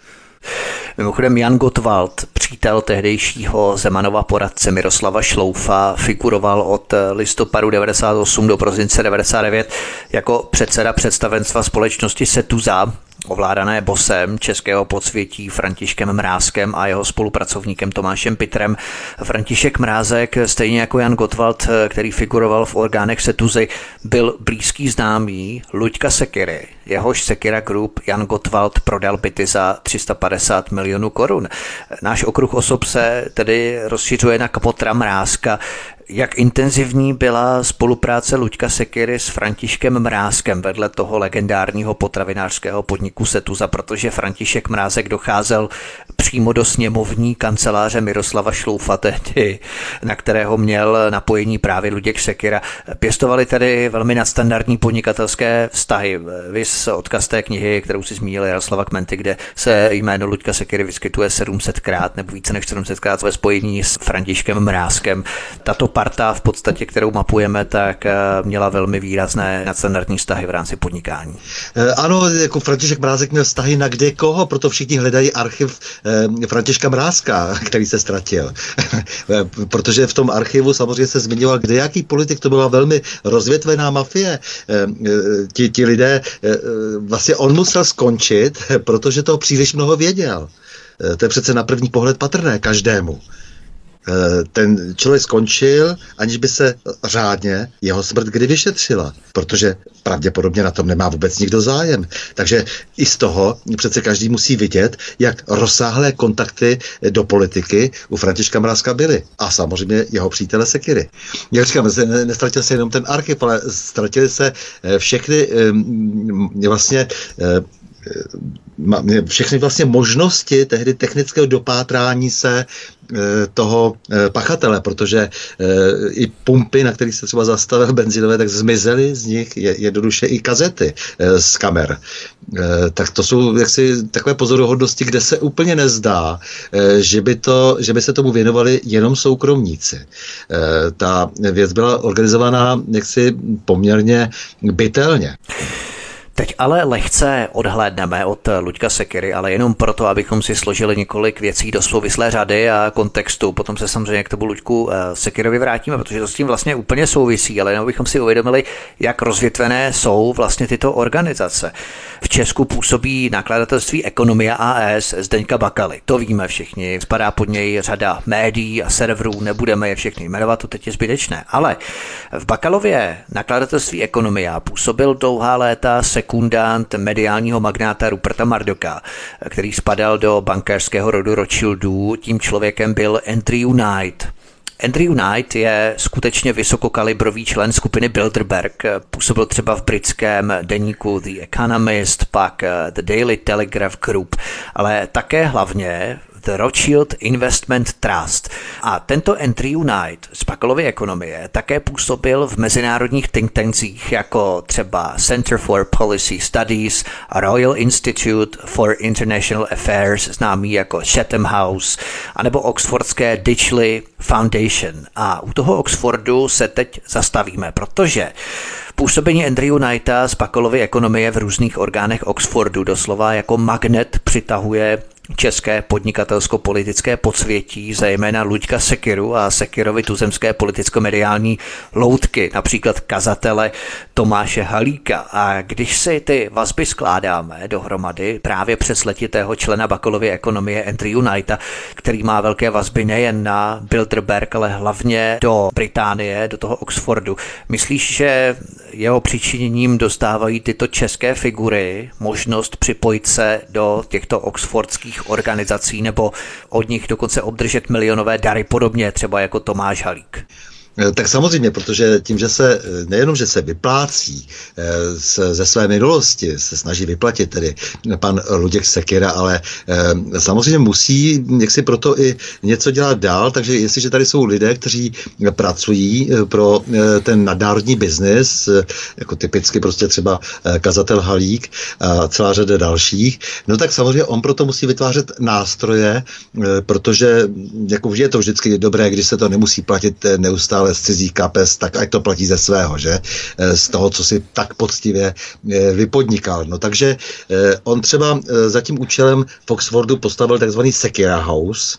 Mimochodem Jan Gottwald, přítel tehdejšího Zemanova poradce Miroslava Šloufa, figuroval od listopadu 98 do prosince 99 jako předseda představenstva společnosti Setuza, ovládané bosem českého podsvětí Františkem Mrázkem a jeho spolupracovníkem Tomášem Pitrem. František Mrázek, stejně jako Jan Gottwald, který figuroval v orgánech Setuzy, byl blízký známý Luďka Sekiry. Jehož Sekira Group Jan Gottwald prodal byty za 350 milionů korun. Náš okruh osob se tedy rozšiřuje na Kapotra Mrázka, jak intenzivní byla spolupráce Luďka Sekiry s Františkem Mrázkem vedle toho legendárního potravinářského podniku Setuza, protože František Mrázek docházel přímo do sněmovní kanceláře Miroslava Šloufa tehdy, na kterého měl napojení právě Luděk Sekira. Pěstovali tedy velmi nadstandardní podnikatelské vztahy. Vys odkaz té knihy, kterou si zmínil Jaroslava Kmenty, kde se jméno Luďka Sekiry vyskytuje 700krát nebo více než 700krát ve spojení s Františkem Mrázkem. Tato parta v podstatě, kterou mapujeme, tak eh, měla velmi výrazné nadstandardní vztahy v rámci podnikání. Eh, ano, jako František Mrázek měl vztahy na kde koho, proto všichni hledají archiv eh, Františka Mrázka, který se ztratil. Protože v tom archivu samozřejmě se zmiňoval, kde jaký politik, to byla velmi rozvětvená mafie. Ti, ti lidé, vlastně on musel skončit, protože to příliš mnoho věděl. To je přece na první pohled patrné každému. Eh, ten člověk skončil, aniž by se řádně jeho smrt kdy vyšetřila, protože pravděpodobně na tom nemá vůbec nikdo zájem. Takže i z toho přece každý musí vidět, jak rozsáhlé kontakty do politiky u Františka Mrázka byly. A samozřejmě jeho přítele Sekiry. Jak říkám, nestratil se jenom ten archiv, ale ztratili se eh, všechny eh, vlastně všechny vlastně možnosti tehdy technického dopátrání se e, toho e, pachatele, protože i pumpy, na kterých se třeba zastavil benzinové, tak zmizely z nich jednoduše i kazety z kamer. Tak to jsou jaksi takové pozoruhodnosti, kde se úplně nezdá, že by, to, že by se tomu věnovali jenom soukromníci. Ta věc byla organizovaná jaksi poměrně bytelně. Teď ale lehce odhlédneme od Luďka Sekery, ale jenom proto, abychom si složili několik věcí do souvislé řady a kontextu. Potom se samozřejmě k tomu Luďku eh, Sekerovi vrátíme, protože to s tím vlastně úplně souvisí, ale jenom bychom si uvědomili, jak rozvětvené jsou vlastně tyto organizace. V Česku působí nakladatelství Ekonomia AS Zdeňka Bakaly. To víme všichni. Spadá pod něj řada médií a serverů, nebudeme je všechny jmenovat, to teď je zbytečné. Ale v Bakalově nakladatelství Ekonomia působil dlouhá léta sekundant mediálního magnáta Ruperta Mardoka, který spadal do bankéřského rodu Rothschildů. Tím člověkem byl Andrew Knight. Andrew Knight je skutečně vysokokalibrový člen skupiny Bilderberg. Působil třeba v britském deníku The Economist, pak The Daily Telegraph Group, ale také hlavně The Rothschild Investment Trust. A tento Andrew Knight z Bakalovy ekonomie také působil v mezinárodních think tancích jako třeba Center for Policy Studies, Royal Institute for International Affairs, známý jako Chatham House, anebo Oxfordské Ditchley Foundation. A u toho Oxfordu se teď zastavíme, protože Působení Andrew Knighta z Bakalovy ekonomie v různých orgánech Oxfordu doslova jako magnet přitahuje české podnikatelsko-politické podsvětí, zejména Luďka Sekiru a Sekirovi tuzemské politicko-mediální loutky, například kazatele Tomáše Halíka. A když si ty vazby skládáme dohromady právě přes letitého člena Bakalovy ekonomie Andrew Knighta, který má velké vazby nejen na Bilderberg, ale hlavně do Británie, do toho Oxfordu, myslíš, že jeho přičiněním dostávají tyto české figury možnost připojit se do těchto oxfordských organizací nebo od nich dokonce obdržet milionové dary podobně, třeba jako Tomáš Halík. Eh, tak samozřejmě, protože tím, že se nejenom, že se vyplácí ze své minulosti, se snaží vyplatit tedy pan Luděk Sekira, ale samozřejmě musí jak si proto i něco dělat dál, takže jestliže tady jsou lidé, kteří pracují pro ten nadnárodní biznis, jako typicky prostě třeba kazatel Halík a celá řada dalších, no tak samozřejmě on proto musí vytvářet nástroje, protože jako je to vždycky dobré, když se to nemusí platit neustále z cizích kapes, tak ať to platí ze svého, že? Eh, z toho, co si tak poctivě eh, vypodnikal. No takže eh, on třeba za tím účelem v Oxfordu postavil takzvaný Sekira House,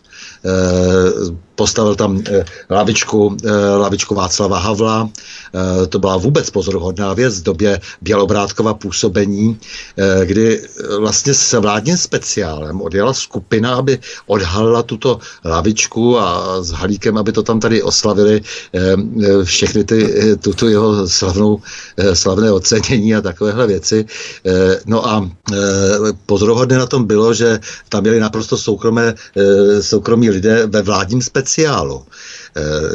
postavil tam lavičku, lavičku Václava Havla. To byla vůbec pozoruhodná věc v době Bělobrátkova působení, kdy vlastně s vládním speciálem odjela skupina, aby odhalila tuto lavičku a s Halíkem, aby to tam tady oslavili všechny ty, tuto jeho slavnou, slavné ocenění a takovéhle věci. No a pozoruhodné na tom bylo, že tam byli naprosto soukromé, soukromí lidé ve vládním speciálu. Eh,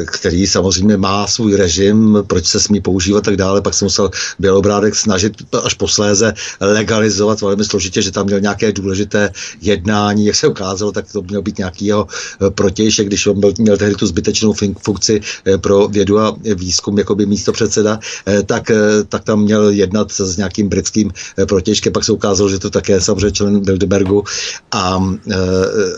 který samozřejmě má svůj režim, proč se smí používat tak dále, pak se musel Bělobrádek snažit až posléze legalizovat velmi složitě, že tam měl nějaké důležité jednání, jak se ukázalo, tak to měl být nějaký jeho eh, protějšek, když on byl, měl tehdy tu zbytečnou funkci eh, pro vědu a výzkum jako by místo předseda, tak, tak tam měl jednat s nějakým britským protějškem, pak se ukázalo, že to také samozřejmě člen Bilderbergu. A,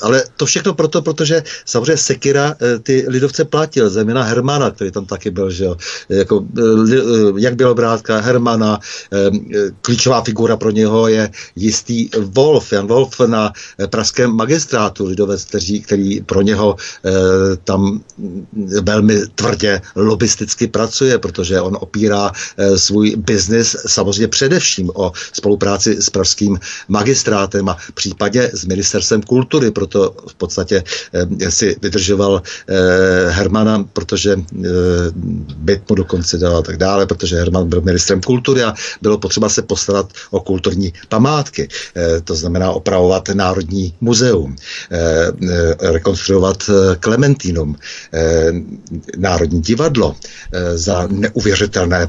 ale to všechno proto, protože samozřejmě Sekira ty lidovce platil, zejména Hermana, který tam taky byl, že jo. Jako, eh, eh, jak byl brátka Hermana, eh, klíčová figura pro něho je jistý Wolf, Jan Wolf na pražském magistrátu lidovec, který, který pro něho tam velmi tvrdě lobisticky pracuje, protože on opírá svůj biznis samozřejmě především o spolupráci s pražským magistrátem a případně s ministerstvem kultury, proto v podstatě si vydržoval Hermana, protože e, byt mu dokonce dal a tak dále, protože Herman byl ministrem kultury a bylo potřeba se postarat o kulturní památky. E, to znamená opravovat Národní muzeum, e, e, rekonstruovat Klementinum, e, Národní divadlo e, za neuvěřitelné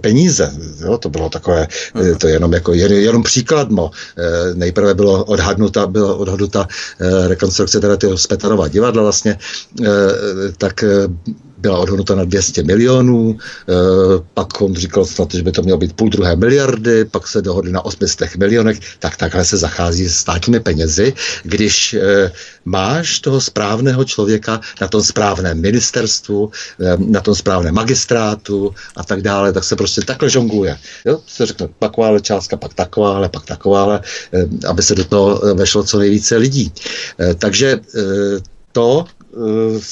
peníze. Jo, to bylo takové, uh-huh. to jenom jako jen, jenom příkladmo. E, nejprve bylo odhadnuta, bylo odhadnuta e, rekonstrukce teda toho Spetarova divadla vlastně, e, tak byla odhodnota na 200 milionů, e, pak on říkal snad, že by to mělo být půl druhé miliardy, pak se dohodli na 800 milionech, tak takhle se zachází s státními penězi, když e, máš toho správného člověka na tom správném ministerstvu, na tom správném magistrátu a tak dále, tak se prostě takhle žonguje. Jo? Se řekne takováhle částka, pak takováhle, pak takováhle, aby se do toho vešlo co nejvíce lidí. Takže to Eh,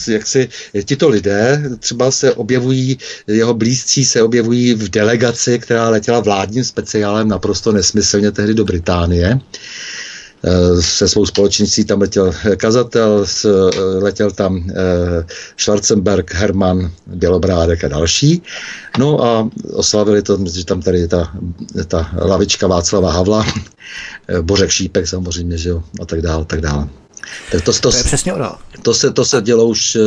jak si tito lidé třeba se objevují, jeho blízcí se objevují v delegaci, která letěla vládním speciálem naprosto nesmyslně tehdy do Británie eh, se svou společnicí tam letěl kazatel, letěl tam eh, Schwarzenberg, Herman, Bělobrádek a další. No a oslavili to, že tam tady ta, ta lavička Václava Havla, Bořek Šípek samozřejmě, že jo, a tak dále, tak dále. Tak to, to, to je přesně ono. To se, to se dělo už, e,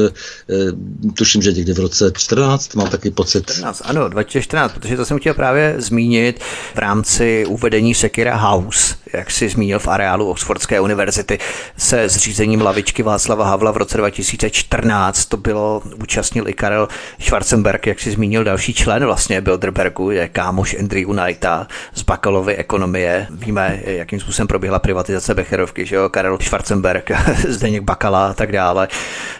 tuším, že někdy v roce 14, mám takový pocit. 14, ano, 2014, protože to jsem chtěl právě zmínit v rámci uvedení Sekira House, jak si zmínil v areálu Oxfordské univerzity, se zřízením lavičky Václava Havla v roce 2014. To bylo, účastnil i Karel Schwarzenberg, jak si zmínil další člen vlastně Bilderbergu, je kámoš Andrew Knighta z Bakalovy ekonomie. Víme, jakým způsobem proběhla privatizace Becherovky, že jo, Karel Schwarzenberg Zdeněk Bakala a tak dále.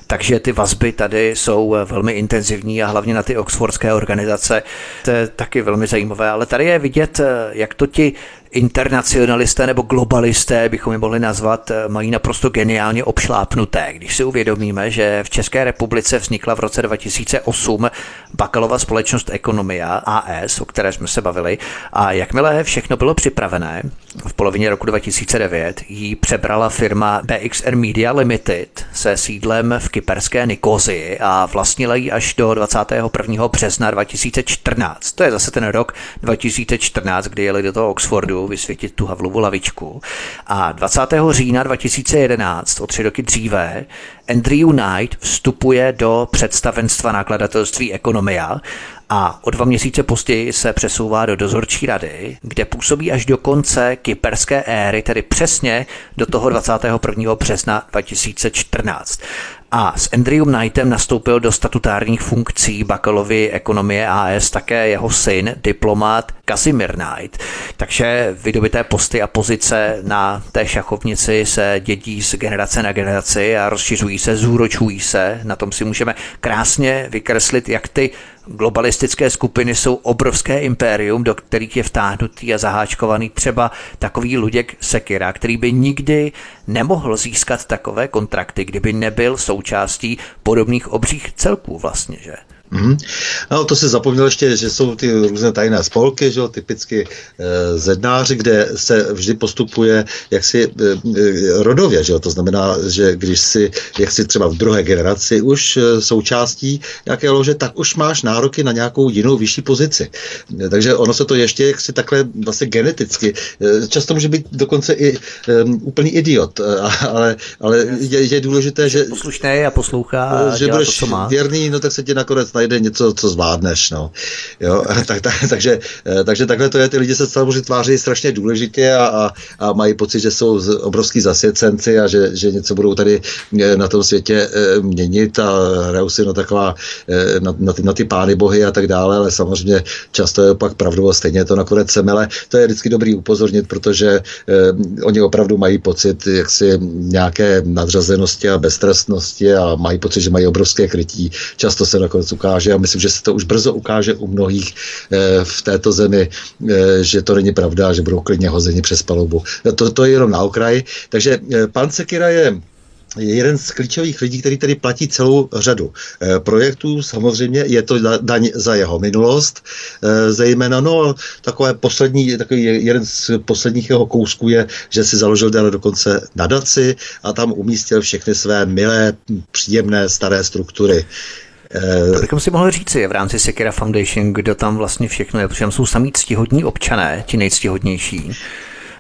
Takže ty vazby tady jsou velmi intenzivní a hlavně na ty oxfordské organizace. To je taky velmi zajímavé, ale tady je vidět, jak to ti internacionalisté nebo globalisté, bychom je mohli nazvat, eh, mají naprosto geniálně obšlápnuté. Když si uvědomíme, že v České republice vznikla v roce 2008 Bakalova společnost Ekonomia AS, o které jsme se bavili, a jakmile všechno bylo připravené, v polovině roku 2009 ji přebrala firma BXR Media Limited se sídlem v kyperské Nikozii a vlastnila ji až do 21. března 2014. To je zase ten rok 2014, kdy jeli do toho Oxfordu Vysvětit tu Havlovu lavičku. A 20. října 2011, o tři roky dříve, Andrew Knight vstupuje do představenstva nakladatelství Ekonomia a o dva měsíce později se přesouvá do dozorčí rady, kde působí až do konce kyperské éry, tedy přesně do toho 21. března 2014 a s Andrew Knightem nastoupil do statutárních funkcí Bakalovy ekonomie AS také jeho syn, diplomát Casimir Knight. Takže vydobité posty a pozice na té šachovnici se dědí z generace na generaci a rozšiřují se, zúročují se. Na tom si můžeme krásně vykreslit, jak ty globalistické skupiny jsou obrovské impérium, do kterých je vtáhnutý a zaháčkovaný třeba takový Luděk Sekira, který by nikdy nemohl získat takové kontrakty, kdyby nebyl součástí podobných obřích celků vlastně, že? Mm-hmm. No to si zapomněl ještě, že jsou ty různé tajné spolky, že jo, typicky e, zednáři, kde se vždy postupuje jaksi e, rodově, že jo, to znamená, že když si, jak si třeba v druhé generaci už e, součástí nějaké lože, tak už máš nároky na nějakou jinou vyšší pozici. E, takže ono se to ještě jaksi takhle vlastně geneticky, e, často může být dokonce i e, úplný idiot, e, ale, ale je, je důležité, že... Poslušný a poslouchá a že budeš to, co má. věrný, no tak se ti nakonec najde něco, co zvládneš. No. Jo? Tak, tak, takže, eh, takže takhle to je, ty lidi se samozřejmě tváří strašně důležitě a, a, a mají pocit, že jsou obrovský zasvěcenci a že, že něco budou tady eh, na tom světě eh, měnit a hrajou si na taková, na, na, ty, na ty pány bohy a tak dále, ale samozřejmě často je opak pravdu a stejně to nakonec semele. To je vždycky dobrý upozornit, protože oni opravdu mají pocit jaksi nějaké nadřazenosti a beztrestnosti a mají pocit, že mají obrovské krytí. Často se nakonec ukáže ukáže a myslím, že se to už brzo ukáže u mnohých eh, v této zemi, eh, že to není pravda, že budou klidně hozeni přes palubu. To, to je jenom na okraj. Takže eh, pan Sekira je je jeden z klíčových lidí, který tady platí celou řadu e, projektů. Samozřejmě je to daň za jeho minulost, e, zejména no, takové poslední, takový jeden z posledních jeho kousků je, že si založil dále dokonce nadaci a tam umístil všechny své milé, příjemné staré struktury. Eh, to bychom si mohli říci v rámci Sekira Foundation, kdo tam vlastně všechno je, protože tam jsou samý ctihodní občané, ti nejctihodnější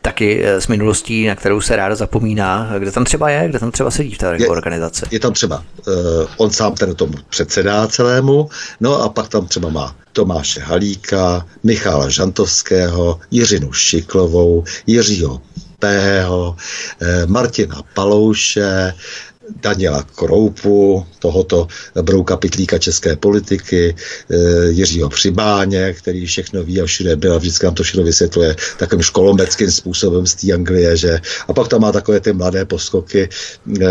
taky eh, s minulostí, na kterou se ráda zapomíná. Kde tam třeba je, kde tam třeba sedí v té je, organizaci? Je tam třeba, uh, on sám ten tomu předsedá celému, no a pak tam třeba má Tomáše Halíka, Michála Žantovského, Jiřinu Šiklovou, Jiřího Pého, Martina Palouše, Daniela Kroupu, tohoto brouka pitlíka české politiky, eh, Jiřího Přibáně, který všechno ví a všude byl a vždycky nám to všechno vysvětluje takovým školomeckým způsobem z té Anglie, že? A pak tam má takové ty mladé poskoky eh,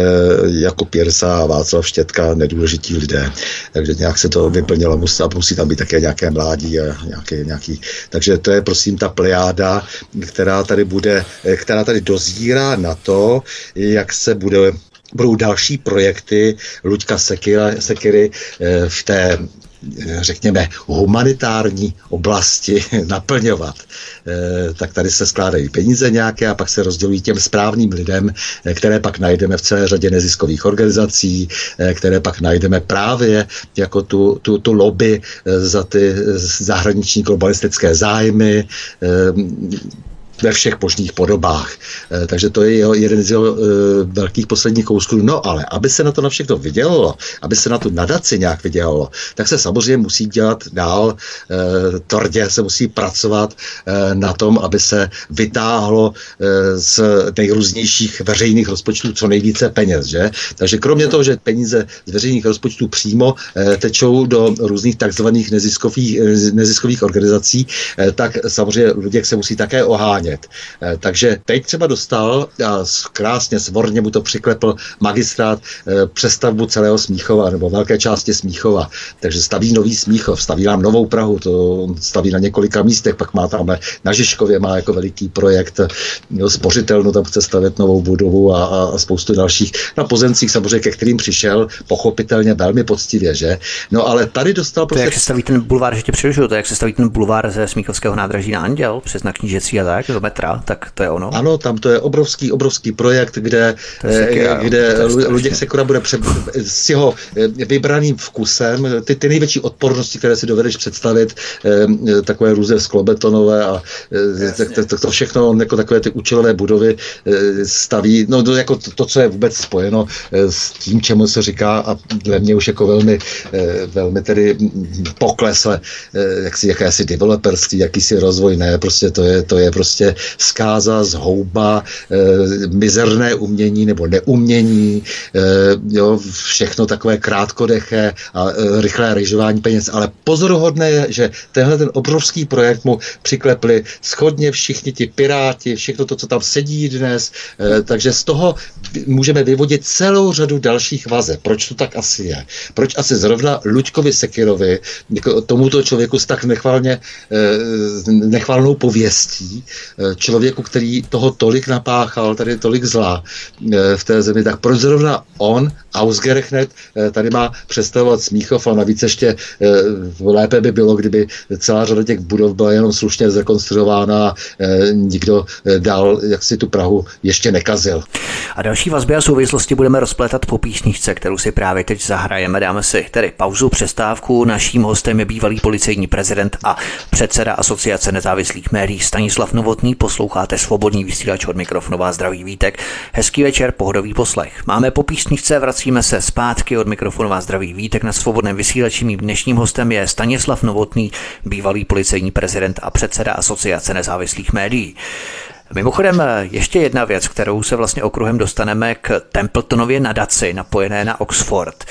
jako Pěrsa a Václav Štětka, nedůležití lidé, takže nějak se to vyplnilo, musí, musí tam být také nějaké mládí a nějaký, nějaký, takže to je prosím ta plejáda, která tady bude, eh, která tady dozírá na to, jak se bude budou další projekty Luďka Sekiry eh, v té eh, řekněme, humanitární oblasti naplňovat. Eh, tak tady se skládají peníze nějaké a pak se rozdělují těm správným lidem, které pak najdeme v celé řadě neziskových organizací, které pak najdeme právě jako tu, tu, tu lobby za ty zahraniční globalistické zájmy, ve všech možných podobách. E, takže to je jeho, jeden z jeho e, velkých posledních kousků. No ale aby se na to na všechno vydělalo, aby se na tu nadaci nějak vydělalo, tak se samozřejmě musí dělat dál e, tvrdě, se musí pracovat na tom, aby se vytáhlo z nejrůznějších veřejných rozpočtů co nejvíce peněz. Že? Takže kromě toho, že peníze z veřejných rozpočtů přímo tečou do různých takzvaných neziskových, neziskových organizací, tak samozřejmě lidé se musí také ohánět přehánět. Eh, takže teď třeba dostal, a krásně svorně mu to přiklepl magistrát eh, přestavbu celého Smíchova, nebo velké části Smíchova. Takže staví nový Smíchov, staví nám novou Prahu, to staví na několika místech, pak má tam na Žižkově má jako veliký projekt no, spořitelnu, tam chce stavět novou budovu a, a spoustu dalších. Na pozemcích samozřejmě, ke kterým přišel, pochopitelně velmi poctivě, že? No ale tady dostal prostě... To jak se staví ten bulvár, že tě přerušuju, to jak se staví ten bulvár ze Smíchovského nádraží na Anděl přes na knížecí a tak, metra, tak to je ono. Ano, tam to je obrovský, obrovský projekt, kde, Sekira, kde Luděk Sekura bude pře- s jeho vybraným vkusem, ty, ty největší odpornosti, které si dovedeš představit, takové různé sklobetonové a tak, tak, to všechno, on jako takové ty účelové budovy staví, no to, jako to, to, co je vůbec spojeno s tím, čemu se říká a dle mě už jako velmi, velmi tedy poklesle, jak si jakési developerství, jakýsi rozvoj, ne, prostě to je, to je prostě zkáza, zhouba, e, mizerné umění nebo neumění, e, jo, všechno takové krátkodeché a e, rychlé ryžování peněz, ale pozoruhodné je, že tenhle ten obrovský projekt mu přiklepli schodně všichni ti piráti, všechno to, co tam sedí dnes, takže z toho můžeme vyvodit celou řadu dalších vazeb. Proč to tak asi je? Proč asi zrovna Luďkovi Sekirovi, jako tomuto člověku s tak nechválně, eh, nechválnou pověstí, eh, člověku, který toho tolik napáchal, tady tolik zla eh, v té zemi, tak proč zrovna on, Ausgerechnet, tady má představovat Smíchov a navíc ještě lépe by bylo, kdyby celá řada těch budov byla jenom slušně zrekonstruována a nikdo dál jak si tu Prahu ještě nekazil. A další vazby a souvislosti budeme rozplétat po písničce, kterou si právě teď zahrajeme. Dáme si tedy pauzu, přestávku. Naším hostem je bývalý policejní prezident a předseda Asociace nezávislých médií Stanislav Novotný. Posloucháte svobodný vysílač od mikrofonu vás zdraví vítek. Hezký večer, pohodový poslech. Máme po písničce, vracíme se zpátky od mikrofonu vás zdraví vítek na svobodném vysílači. Mým dnešním hostem je Stanislav Novotný, bývalý policejní prezident a předseda Asociace nezávislých médií. Mimochodem, ještě jedna věc, kterou se vlastně okruhem dostaneme k Templetonově nadaci napojené na Oxford.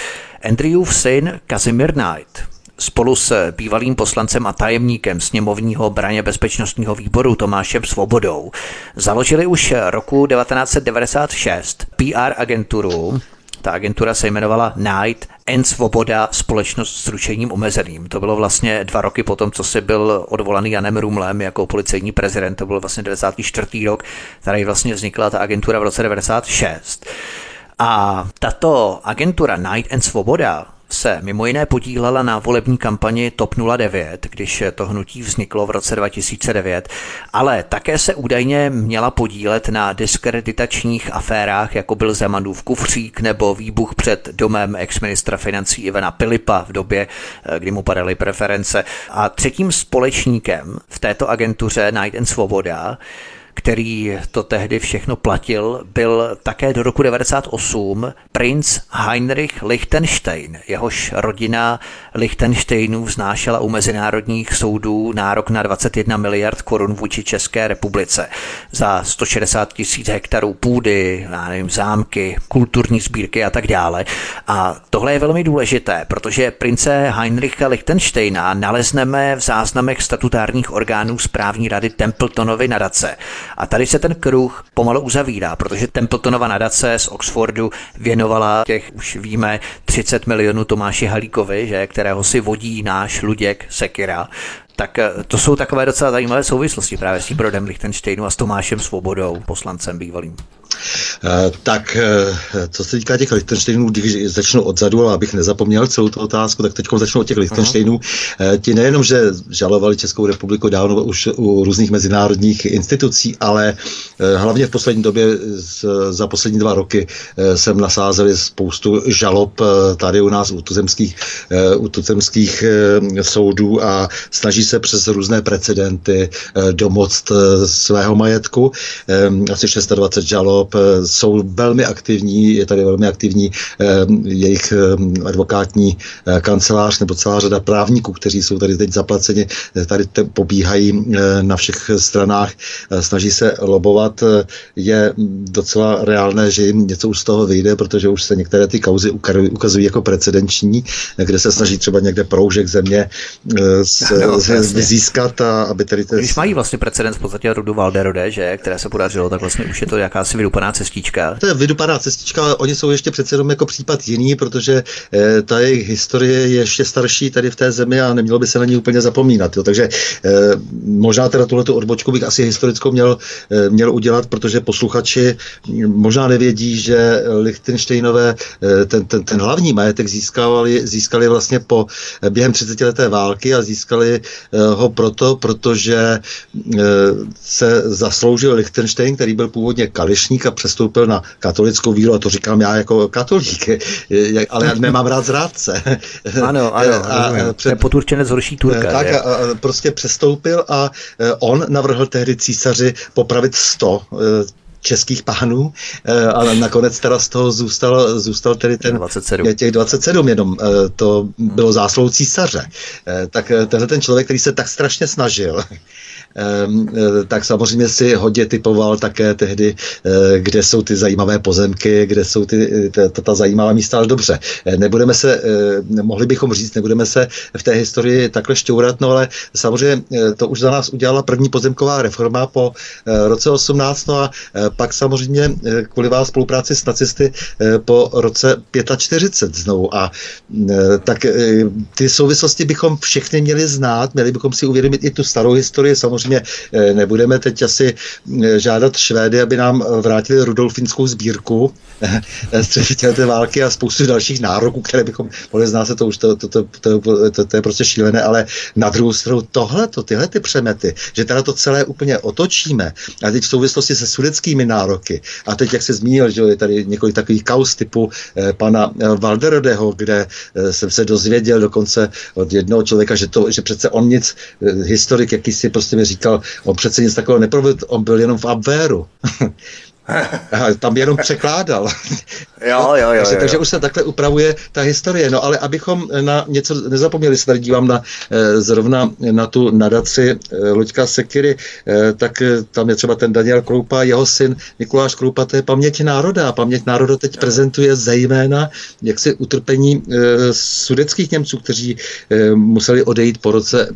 Andrewův syn Kazimir Knight spolu s bývalým poslancem a tajemníkem sněmovního braně bezpečnostního výboru Tomášem Svobodou založili už roku 1996 PR agenturu, ta agentura se jmenovala Night and Svoboda, společnost s ručením omezeným. To bylo vlastně dva roky potom, co se byl odvolaný Janem Rumlem jako policejní prezident. To byl vlastně 94. rok, tady vlastně vznikla ta agentura v roce 96. A tato agentura Night and Svoboda se mimo jiné podílela na volební kampani TOP 09, když to hnutí vzniklo v roce 2009, ale také se údajně měla podílet na diskreditačních aférách, jako byl Zemanův kufřík nebo výbuch před domem exministra financí Ivana Pilipa v době, kdy mu padaly preference. A třetím společníkem v této agentuře Night and Svoboda který to tehdy všechno platil, byl také do roku 98 princ Heinrich Liechtenstein. Jehož rodina Liechtensteinů vznášela u mezinárodních soudů nárok na 21 miliard korun vůči České republice za 160 tisíc hektarů půdy, já nevím, zámky, kulturní sbírky a tak dále. A tohle je velmi důležité, protože prince Heinricha Liechtensteina nalezneme v záznamech statutárních orgánů správní rady Templetonovy nadace. A tady se ten kruh pomalu uzavírá, protože Templetonova nadace z Oxfordu věnovala těch, už víme, 30 milionů Tomáši Halíkovi, že, kterého si vodí náš Luděk Sekira. Tak eh, to jsou takové docela zajímavé souvislosti právě s tím Brodem Lichtensteinu a s Tomášem Svobodou, poslancem bývalým. Eh, tak eh, co se týká těch Lichtensteinů, když začnu odzadu, ale abych nezapomněl celou tu otázku, tak teď začnu od těch Lichtensteinů. Uh-huh. Ti nejenom, že žalovali Českou republiku dávno už u různých mezinárodních institucí, ale hlavně v poslední době, za poslední dva roky, jsem nasázeli spoustu žalob tady u nás u tuzemských, u tuzemských soudů a snaží se přes různé precedenty domoct svého majetku. Asi 620 žalob eh, jsou velmi aktivní, je tady velmi aktivní eh, jejich eh, advokátní kancelář nebo celá řada právníků, kteří jsou tady teď zaplaceni, tady te, pobíhají na všech stranách, snaží se lobovat. Je docela reálné, že jim něco už z toho vyjde, protože už se některé ty kauzy ukazují jako precedenční, kde se snaží třeba někde proužek země z, no, z, získat, a aby tady... Když mají vlastně precedens v podstatě Rudu Valderode, že, které se podařilo, tak vlastně už je to jakási vydupaná cestička. To je vydupaná cestička, ale oni jsou ještě přece jenom jako případ jiný, protože eh, ta jejich historie je ještě starší tady v té zemi a nemělo by se na ní úplně zapomínat. Jo. Takže eh, možná teda tuhletu odbočku bych asi historickou měl, eh, měl udělat, protože posluchači možná nevědí, že Lichtensteinové eh, ten, ten, ten hlavní majetek získali, získali vlastně po eh, během 30 leté války a získali ho proto, protože se zasloužil Lichtenstein, který byl původně kališník a přestoupil na katolickou víru, a to říkám já jako katolík, ale nemám rád zrádce. Ano, ano, a, před, poturčenec horší Turka. Tak a prostě přestoupil a on navrhl tehdy císaři popravit 100 českých pánů, eh, ale nakonec teda z toho zůstal, zůstal tedy ten 27. těch 27 jenom. Eh, to bylo záslou císaře. Eh, tak tenhle ten člověk, který se tak strašně snažil, tak samozřejmě si hodně typoval také tehdy, eh, kde jsou ty zajímavé pozemky, kde jsou ty, ta, ta zajímavá místa, ale dobře, eh, nebudeme se, mohli bychom říct, nebudeme se v té historii takhle šťourat, no ale samozřejmě to už za nás udělala první pozemková reforma po roce 18, no a pak samozřejmě kvůli vás spolupráci s nacisty po roce 45 znovu. A tak ty souvislosti bychom všechny měli znát, měli bychom si uvědomit i tu starou historii, samozřejmě samozřejmě eh, nebudeme teď asi eh, žádat Švédy, aby nám eh, vrátili Rudolfinskou sbírku třicetileté války a spoustu dalších nároků, které bychom mohli znát to už, to, to, to, to, to, to je prostě šílené, ale na druhou stranu tohle, tyhle ty přemety, že teda to celé úplně otočíme a teď v souvislosti se sudeckými nároky a teď, jak se zmínil, že je tady několik takových kaus typu eh, pana Valderodeho, kde eh, jsem se dozvěděl dokonce od jednoho člověka, že, to, že přece on nic, eh, historik jakýsi prostě mi on přece nic takového neprovedl, on byl jenom v Abwehru. Tam jenom překládal. Jo, jo, jo, takže, takže už se takhle upravuje ta historie. No ale abychom na něco nezapomněli, se tady dívám na, eh, zrovna na tu nadaci eh, Luďka Sekiry, eh, tak tam je třeba ten Daniel Kroupa, jeho syn Mikuláš Kroupa, to je paměť národa. Paměť národa teď prezentuje zejména jaksi utrpení sudeckých Němců, kteří museli odejít po roce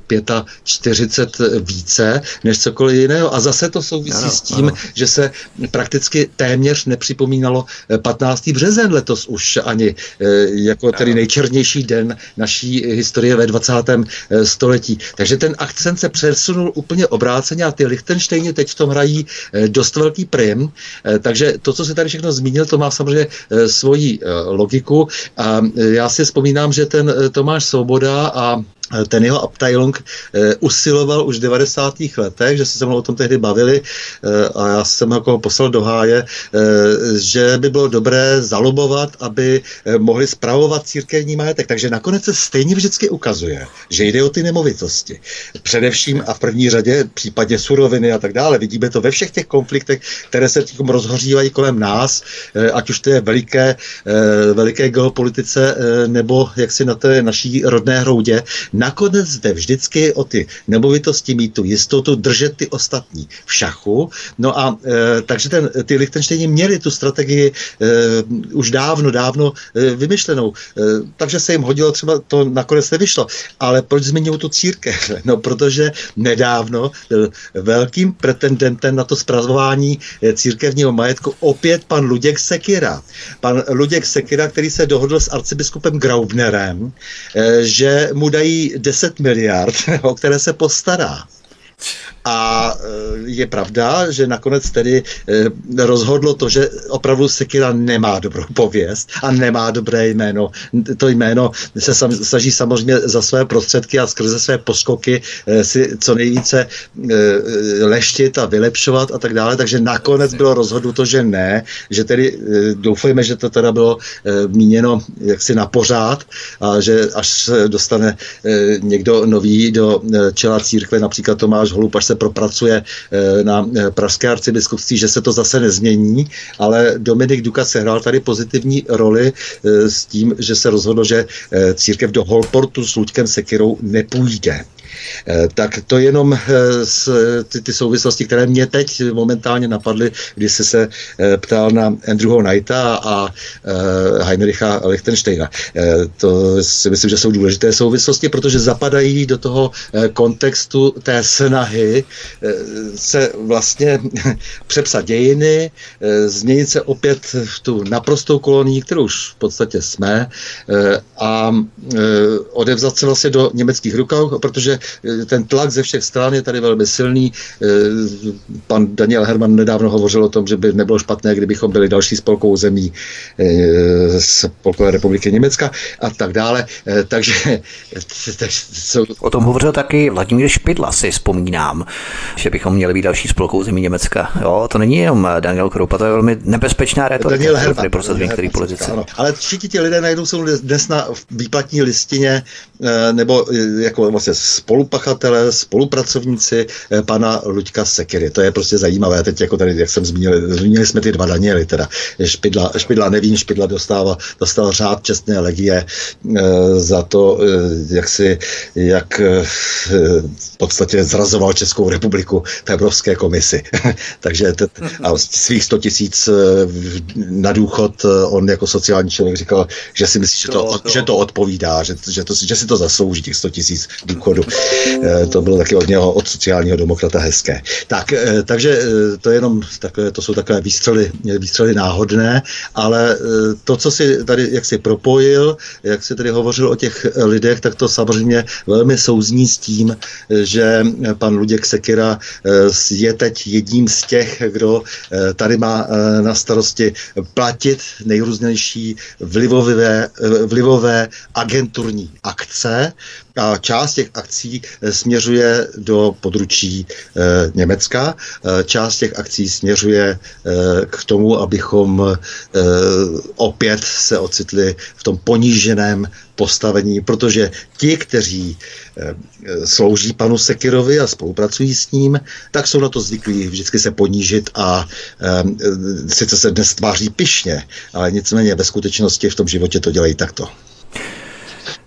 45 více než cokoliv jiného. A zase to souvisí ano, s tím, ano. že se prakticky téměř nepřipomínalo 15 březen letos už ani eh, jako tedy nejčernější den naší historie ve 20. Eh, století. Takže ten akcent se přesunul úplně obráceně a ty Lichtensteiny teď v tom hrají eh, dost velký prim. Takže to, co se tady všechno zmínil, to má samozřejmě svoji logiku. A já si vzpomínám, že ten Tomáš Svoboda a ten jeho Abteilung eh, usiloval už v 90. letech, že se se mnou o tom tehdy bavili eh, a já jsem jako poslal do háje, eh, že by bylo dobré zalobovat, aby mohli spravovat církevní majetek. Takže nakonec se stejně vždycky ukazuje, že jde o ty nemovitosti. Především a v první řadě v případě suroviny a tak dále. Vidíme to ve všech těch konfliktech, které se tím rozhořívají kolem nás, ať už to je veliké, veliké geopolitice nebo jaksi na té naší rodné hroudě Nakonec jde vždycky o ty nemovitosti, mít tu jistotu, držet ty ostatní v šachu. No a e, takže ten, ty Lichtensteini měli tu strategii e, už dávno, dávno e, vymyšlenou. E, takže se jim hodilo, třeba to nakonec nevyšlo. Ale proč zmiňují tu církev? No, protože nedávno byl velkým pretendentem na to zpravování e, církevního majetku opět pan Luděk Sekira. Pan Luděk Sekira, který se dohodl s arcibiskupem Graubnerem, e, že mu dají 10 miliard, o které se postará. A e, je pravda, že nakonec tedy e, rozhodlo to, že opravdu Sekira nemá dobrou pověst a nemá dobré jméno. To jméno se sam, snaží samozřejmě za své prostředky a skrze své poskoky e, si co nejvíce leštit a vylepšovat a tak dále. Takže nakonec bylo rozhodnuto, že ne, že tedy doufejme, že to teda bylo míněno jaksi na pořád a že až dostane někdo nový do čela církve, například Tomáš Holub, až se propracuje eh, na eh, Pražské arcibiskupství, že se to zase nezmění, ale Dominik Duka sehrál tady pozitivní roli eh, s tím, že se rozhodlo, že církev do Holportu s Luďkem Sekirou nepůjde. Eh, tak to jenom eh, ty, ty souvislosti, které mě teď momentálně napadly, když jsi se eh, ptal na Andrewa Knighta a Heinricha Lichtensteina. To si myslím, že jsou důležité souvislosti, protože zapadají do toho kontextu té snahy se vlastně přepsat dějiny, změnit se opět v tu naprostou kolonii, kterou už v podstatě jsme, a odevzat se vlastně do německých rukou, protože že ten tlak ze všech stran je tady velmi silný. Pan Daniel Herman nedávno hovořil o tom, že by nebylo špatné, kdybychom byli další spolkovou zemí Spolkové republiky Německa a tak dále. Takže O tom hovořil taky Vladimír Špidla, si vzpomínám, že bychom měli být další spolkovou zemí Německa. Jo, to není jenom Daniel Kroupa, to je velmi nebezpečná retorika. Daniel Herman, pro některý politici. Ano. Ale všichni ti lidé najednou jsou dnes na výplatní listině eh, nebo eh, jako vlastně spolupachatele, spolupracovníci eh, pana Luďka Sekery. To je prostě zajímavé. Teď jako tady, jak jsem zmínil, zmínili jsme ty dva Daniely, teda Špidla, Špidla nevím, Špidla dostává, dostal řád čestné legie za to, jak si, jak v podstatě zrazoval Českou republiku v Evropské komisi. Takže a svých 100 tisíc na důchod on jako sociální člověk říkal, že si myslí, že to, že to odpovídá, že, že, to, že si to zaslouží těch 100 tisíc důchodu. Eh, to bylo taky od něho, od sociálního demokrata hezké. Tak, eh, takže eh, to, je jenom takové, to jsou takové výstřely, výstřely náhodné, ale to, co si tady, jak si propojil, jak si tady hovořil o těch lidech, tak to samozřejmě velmi souzní s tím, že pan Luděk Sekira je teď jedním z těch, kdo tady má na starosti platit nejrůznější vlivové, vlivové agenturní akce a část těch akcí eh, směřuje do područí e, Německa, e, část těch akcí směřuje k tomu, abychom e, opět se ocitli v tom poníženém postavení, protože ti, kteří slouží panu Sekirovi a spolupracují s ním, tak jsou na to zvyklí vždycky se ponížit a sice se dnes tváří pyšně, ale nicméně ve skutečnosti v tom životě to dělají takto.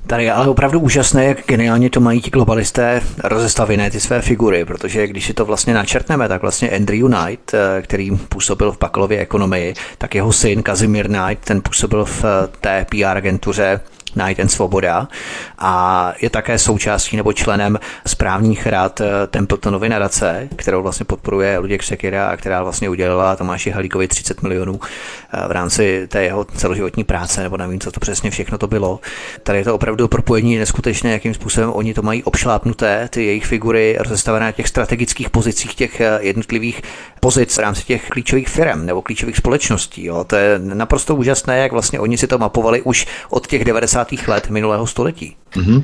Tady je ale opravdu úžasné, jak geniálně to mají ti globalisté rozestavené ty své figury, protože když si to vlastně načrtneme, tak vlastně Andrew Knight, eh, který působil v Bakalově ekonomii, tak jeho syn Kazimir Knight, ten působil v eh, té PR agentuře And Svoboda a je také součástí nebo členem správních rad eh, Templetonovy nadace, kterou vlastně podporuje Luděk Sekira a která vlastně udělala Tomáši Halíkovi 30 milionů eh, v rámci té jeho celoživotní práce, nebo nevím, co to přesně všechno to bylo. Tady je to opravdu propojení neskutečné, jakým způsobem oni to mají obšlápnuté, ty jejich figury rozestavené na těch strategických pozicích těch eh, jednotlivých pozic v rámci těch klíčových firm nebo klíčových společností. Jo. To je naprosto úžasné, jak vlastně oni si to mapovali už od těch 90 let minulého století. Mm-hmm.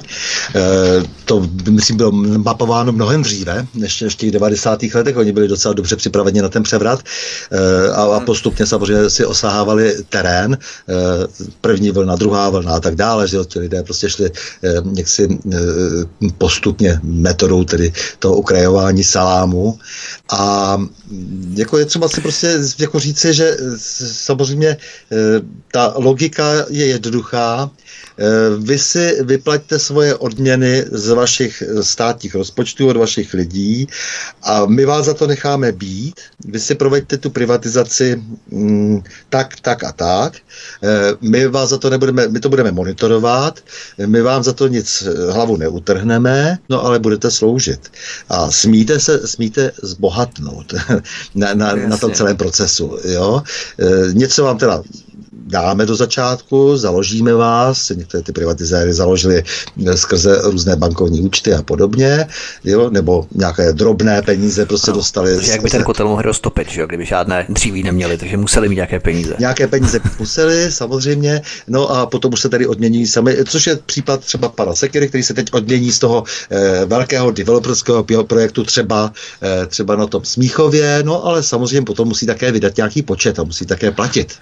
E, to, myslím, bylo mapováno mnohem dříve, než v těch 90. letech. Oni byli docela dobře připraveni na ten převrat e, a, a postupně samozřejmě si osahávali terén. E, první vlna, druhá vlna a tak dále, že ti lidé prostě šli e, jaksi e, postupně metodou tedy toho ukrajování salámu. A jako je třeba si prostě jako říci, že samozřejmě e, ta logika je jednoduchá, vy si vyplaťte svoje odměny z vašich státních rozpočtů od vašich lidí a my vás za to necháme být. Vy si proveďte tu privatizaci mm, tak, tak a tak. Eh, my vás za to nebudeme, my to budeme monitorovat, my vám za to nic eh, hlavu neutrhneme, no ale budete sloužit. A smíte se, smíte zbohatnout na, na, na tom celém procesu. Jo? Něco vám teda dáme do začátku, založíme vás, některé ty privatizéry založili skrze různé bankovní účty a podobně, jo, nebo nějaké drobné peníze prostě ano, dostali. Jak by ten kotel mohl roztopit, že jo, kdyby žádné dříví neměli, takže museli mít nějaké peníze. Nějaké peníze museli, samozřejmě, no a potom už se tady odmění sami, což je případ třeba pana Sekiry, který se teď odmění z toho eh, velkého developerského projektu třeba, eh, třeba na tom Smíchově, no ale samozřejmě potom musí také vydat nějaký počet a musí také platit.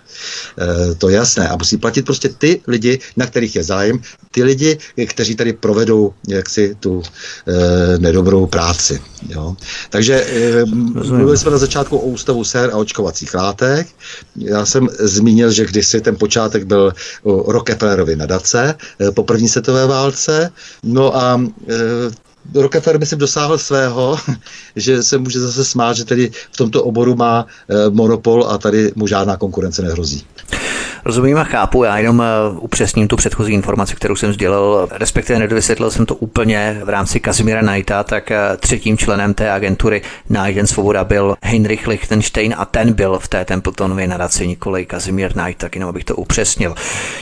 Eh, to je jasné. A musí platit prostě ty lidi, na kterých je zájem, ty lidi, kteří tady provedou jaksi tu e, nedobrou práci. Jo. Takže e, mluvili jsme na začátku o ústavu sér a očkovacích látek. Já jsem zmínil, že kdysi ten počátek byl o Rockefellerovi nadace e, po první světové válce. No a e, Rockefeller by si dosáhl svého, že se může zase smát, že tedy v tomto oboru má monopol a tady mu žádná konkurence nehrozí. Rozumím a chápu, já jenom eh, upřesním tu předchozí informaci, kterou jsem sdělil, respektive nedovysvětlil jsem to úplně v rámci Kazimíra Najta, tak eh, třetím členem té agentury Najden Svoboda byl Heinrich Lichtenstein a ten byl v té Templetonově nadaci, nikoli Kazimír Najt, tak jenom abych to upřesnil.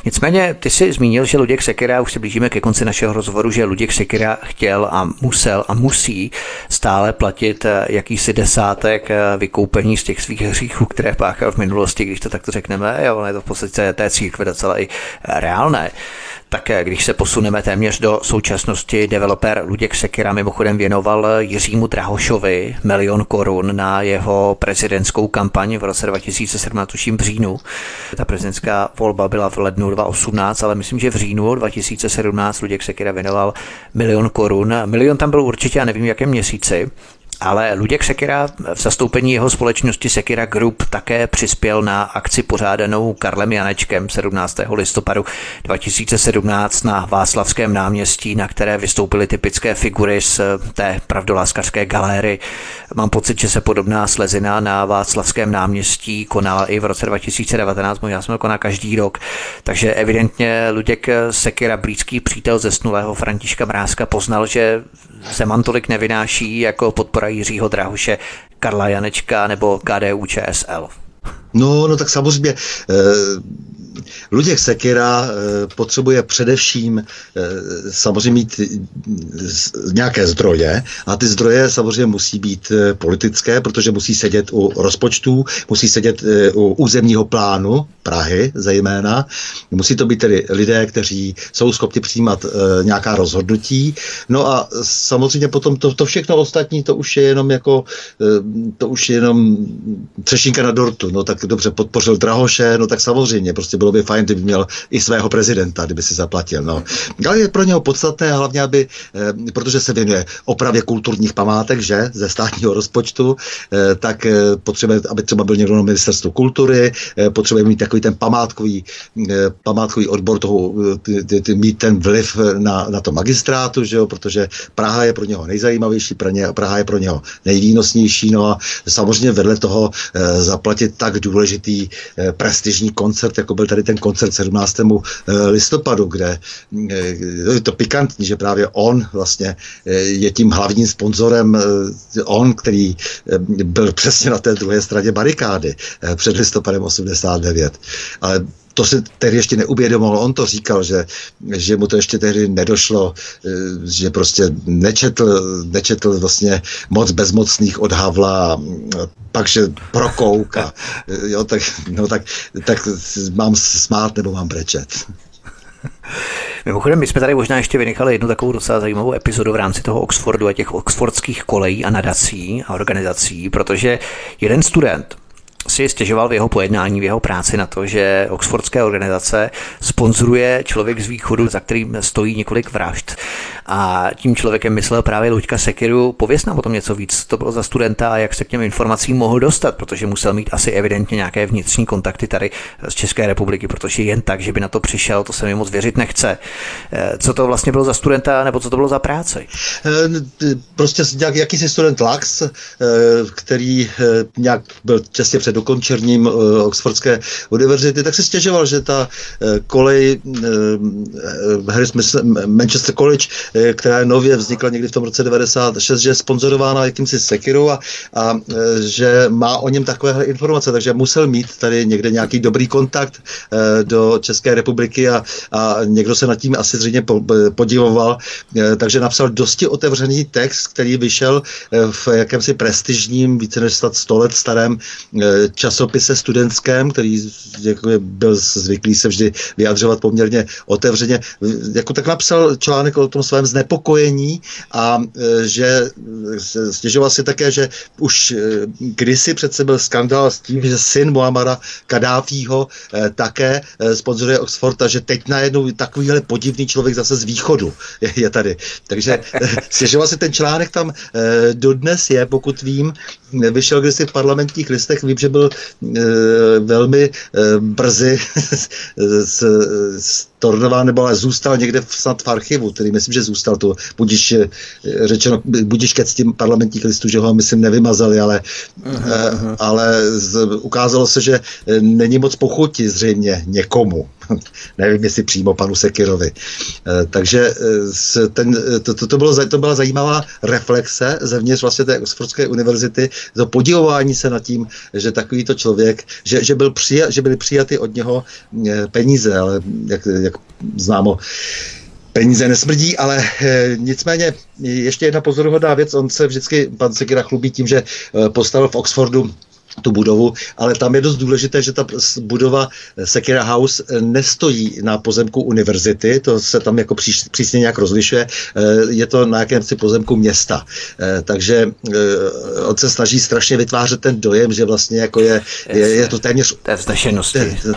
Nicméně ty si zmínil, že Luděk Sekera, už se blížíme ke konci našeho rozhovoru, že Luděk Sekera chtěl a musel a musí stále platit eh, jakýsi desátek vykoupení z těch svých hříchů, které páchal v minulosti, když to takto řekneme, jo, je to v podstatě té církve docela i reálné. Tak když se posuneme téměř do současnosti, developer Luděk Sekira mimochodem věnoval Jiřímu Drahošovi milion korun na jeho prezidentskou kampaň v roce 2017, tuším v říjnu. Ta prezidentská volba byla v lednu 2018, ale myslím, že v říjnu 2017 Luděk Sekira věnoval milion korun. Milion tam byl určitě, a nevím v jakém měsíci. Ale Luděk Sekira v zastoupení jeho společnosti Sekira Group také přispěl na akci pořádanou Karlem Janečkem 17. listopadu 2017 na Václavském náměstí, na které vystoupily typické figury z té pravdoláskařské galéry. Mám pocit, že se podobná slezina na Václavském náměstí konala i v roce 2019, možná jsme koná každý rok. Takže evidentně Luděk Sekira, blízký přítel zesnulého Františka Mrázka, poznal, že Zeman tolik nevynáší jako podpora Jiřího Drahuše, Karla Janečka nebo KDU ČSL. No, no tak samozřejmě eh, Luděk Sekira eh, potřebuje především eh, samozřejmě mít nějaké zdroje a ty zdroje samozřejmě musí být politické, protože musí sedět u rozpočtů, musí sedět u územního plánu Prahy zejména. Musí to být tedy lidé, kteří jsou schopni přijímat nějaká rozhodnutí. No a samozřejmě potom to, to všechno ostatní, to už je jenom jako, to už je jenom třešínka na dortu. No tak dobře, podpořil Drahoše, no tak samozřejmě, prostě bylo by fajn, kdyby měl i svého prezidenta, kdyby si zaplatil. No. Ale je pro něho podstatné, hlavně, aby, eh, protože se věnuje opravě kulturních památek, že, ze státního rozpočtu, eh, tak eh, potřebuje, aby třeba byl někdo na ministerstvu kultury, potřebuje mít takový ten památkový, památkový odbor toho, mít ten vliv na, na to magistrátu, že jo, protože Praha je pro něho nejzajímavější, Praha je pro něho nejvýnosnější, no a samozřejmě vedle toho zaplatit tak důležitý prestižní koncert, jako byl tady ten koncert 17. Eh, listopadu, kde eh, je to pikantní, že právě on vlastně eh, je tím hlavním sponzorem, on, který byl přesně na té druhé straně barikády před listopadem 89. Ale to se tehdy ještě neuvědomoval. On to říkal, že, že mu to ještě tehdy nedošlo, že prostě nečetl, nečetl vlastně moc bezmocných od Havla, pak, že prokouka. Jo, tak, no, tak, tak mám smát nebo mám brečet. Mimochodem, my jsme tady možná ještě vynechali jednu takovou docela zajímavou epizodu v rámci toho Oxfordu a těch oxfordských kolejí a nadací a organizací, protože jeden student, si stěžoval v jeho pojednání, v jeho práci na to, že Oxfordské organizace sponzoruje člověk z východu, za kterým stojí několik vražd. A tím člověkem myslel právě Luďka Sekiru. Pověz nám o tom něco víc. To bylo za studenta a jak se k těm informacím mohl dostat, protože musel mít asi evidentně nějaké vnitřní kontakty tady z České republiky, protože jen tak, že by na to přišel, to se mi moc věřit nechce. Eh, co to vlastně bylo za studenta, nebo co to bylo za práci? Eh, prostě jak, jakýsi student Lax, eh, který nějak byl těsně před dokončením Oxfordské univerzity, tak si stěžoval, že ta kolej Harris Manchester College Eh, která nově vznikla někdy v tom roce 96, že je sponzorována jakýmsi Sekirou a, a eh, že má o něm takovéhle informace, takže musel mít tady někde nějaký dobrý kontakt eh, do České republiky a, a někdo se nad tím asi zřejmě podivoval, takže napsal dosti otevřený text, který vyšel v jakémsi prestižním, více než 100 let starém časopise studentském, který jako byl zvyklý se vždy vyjadřovat poměrně otevřeně. Jako tak napsal článek o tom svém znepokojení a e, že stěžoval si také, že už e, kdysi přece byl skandál s tím, že syn Muamara Kadáfího e, také sponzoruje Oxford a že teď najednou takovýhle podivný člověk zase z východu je, je tady. Takže stěžoval si ten článek tam dodnes je, pokud vím, vyšel kdysi v parlamentních listech, vím, že byl velmi brzy s, s stornován, nebo ale zůstal někde v, snad v archivu, který myslím, že zůstal to, budíš eh, řečeno, budíš ke tím parlamentních listů, že ho myslím nevymazali, ale, uh-huh. ale z, ukázalo se, že eh, není moc pochuti zřejmě někomu. Nevím, jestli přímo panu Sekirovi. Takže ten, to, to, to, bylo, to byla zajímavá reflexe zevnitř vlastně té Oxfordské univerzity, to podívování se nad tím, že takovýto člověk, že, že, byl přijat, že byly přijaty od něho peníze, ale jak, jak známo, peníze nesmrdí, ale e, nicméně ještě jedna pozoruhodná věc, on se vždycky, pan Sekira chlubí tím, že e, postavil v Oxfordu tu budovu, ale tam je dost důležité, že ta budova Sekira House nestojí na pozemku univerzity, to se tam jako příš, přísně nějak rozlišuje, eh, je to na jakémsi pozemku města. Eh, takže eh, on se snaží strašně vytvářet ten dojem, že vlastně jako je, je, je to téměř...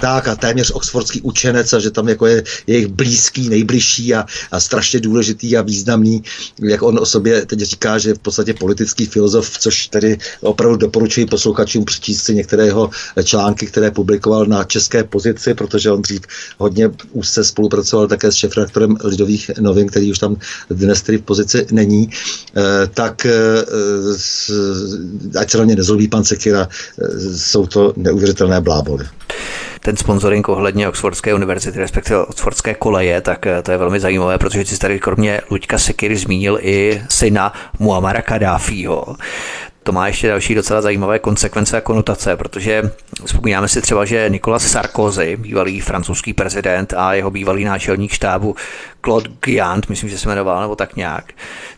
Tak a téměř oxfordský učenec a že tam jako je jejich blízký, nejbližší a, a strašně důležitý a významný, jak on o sobě teď říká, že je v podstatě politický filozof, což tedy opravdu doporučuji posluchačům přečíst si některé jeho články, které publikoval na české pozici, protože on dřív hodně úzce spolupracoval také s šefredaktorem Lidových novin, který už tam dnes tedy v pozici není, eh, tak eh, ať se na nezlobí pan Sekira, eh, jsou to neuvěřitelné bláboly ten sponsoring ohledně Oxfordské univerzity, respektive Oxfordské koleje, tak to je velmi zajímavé, protože si tady kromě Luďka Sekiry zmínil i syna Muamara Kadáfího to má ještě další docela zajímavé konsekvence a konotace, protože vzpomínáme si třeba, že Nicolas Sarkozy, bývalý francouzský prezident a jeho bývalý náčelník štábu Claude Giant, myslím, že se jmenoval, nebo tak nějak,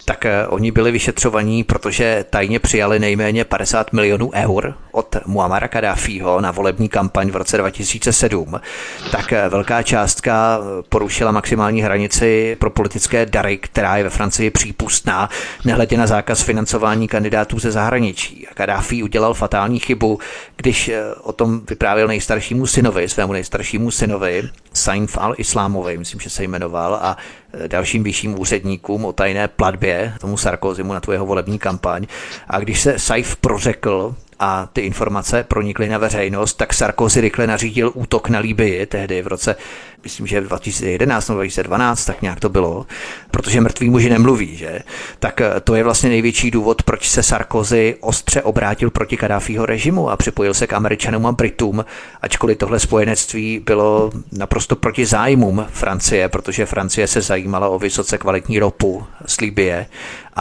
tak eh, oni byli vyšetřovaní, protože tajně přijali nejméně 50 milionů eur od Muamara Kadáfího na volební kampaň v roce 2007. Tak eh, velká částka eh, porušila maximální hranici pro politické dary, která je ve Francii přípustná, nehledě na zákaz financování kandidátů ze zahraničí. A Kadáfí udělal fatální chybu, když o tom vyprávěl nejstaršímu synovi, svému nejstaršímu synovi, Sainf al-Islámovi, myslím, že se jmenoval, a dalším vyšším úředníkům o tajné platbě, tomu Sarkozymu na tvojeho volební kampaň. A když se Saif prořekl a ty informace pronikly na veřejnost, tak Sarkozy rychle nařídil útok na Líbii tehdy v roce, myslím, že 2011 nebo 2012, tak nějak to bylo, protože mrtví muži nemluví, že? Tak eh, to je vlastně největší důvod, proč se Sarkozy ostře obrátil proti Kadáfího režimu a připojil se k Američanům a Britům, ačkoliv tohle spojenectví bylo naprosto proti zájmům Francie, protože Francie se zajímala o vysoce kvalitní ropu z Libie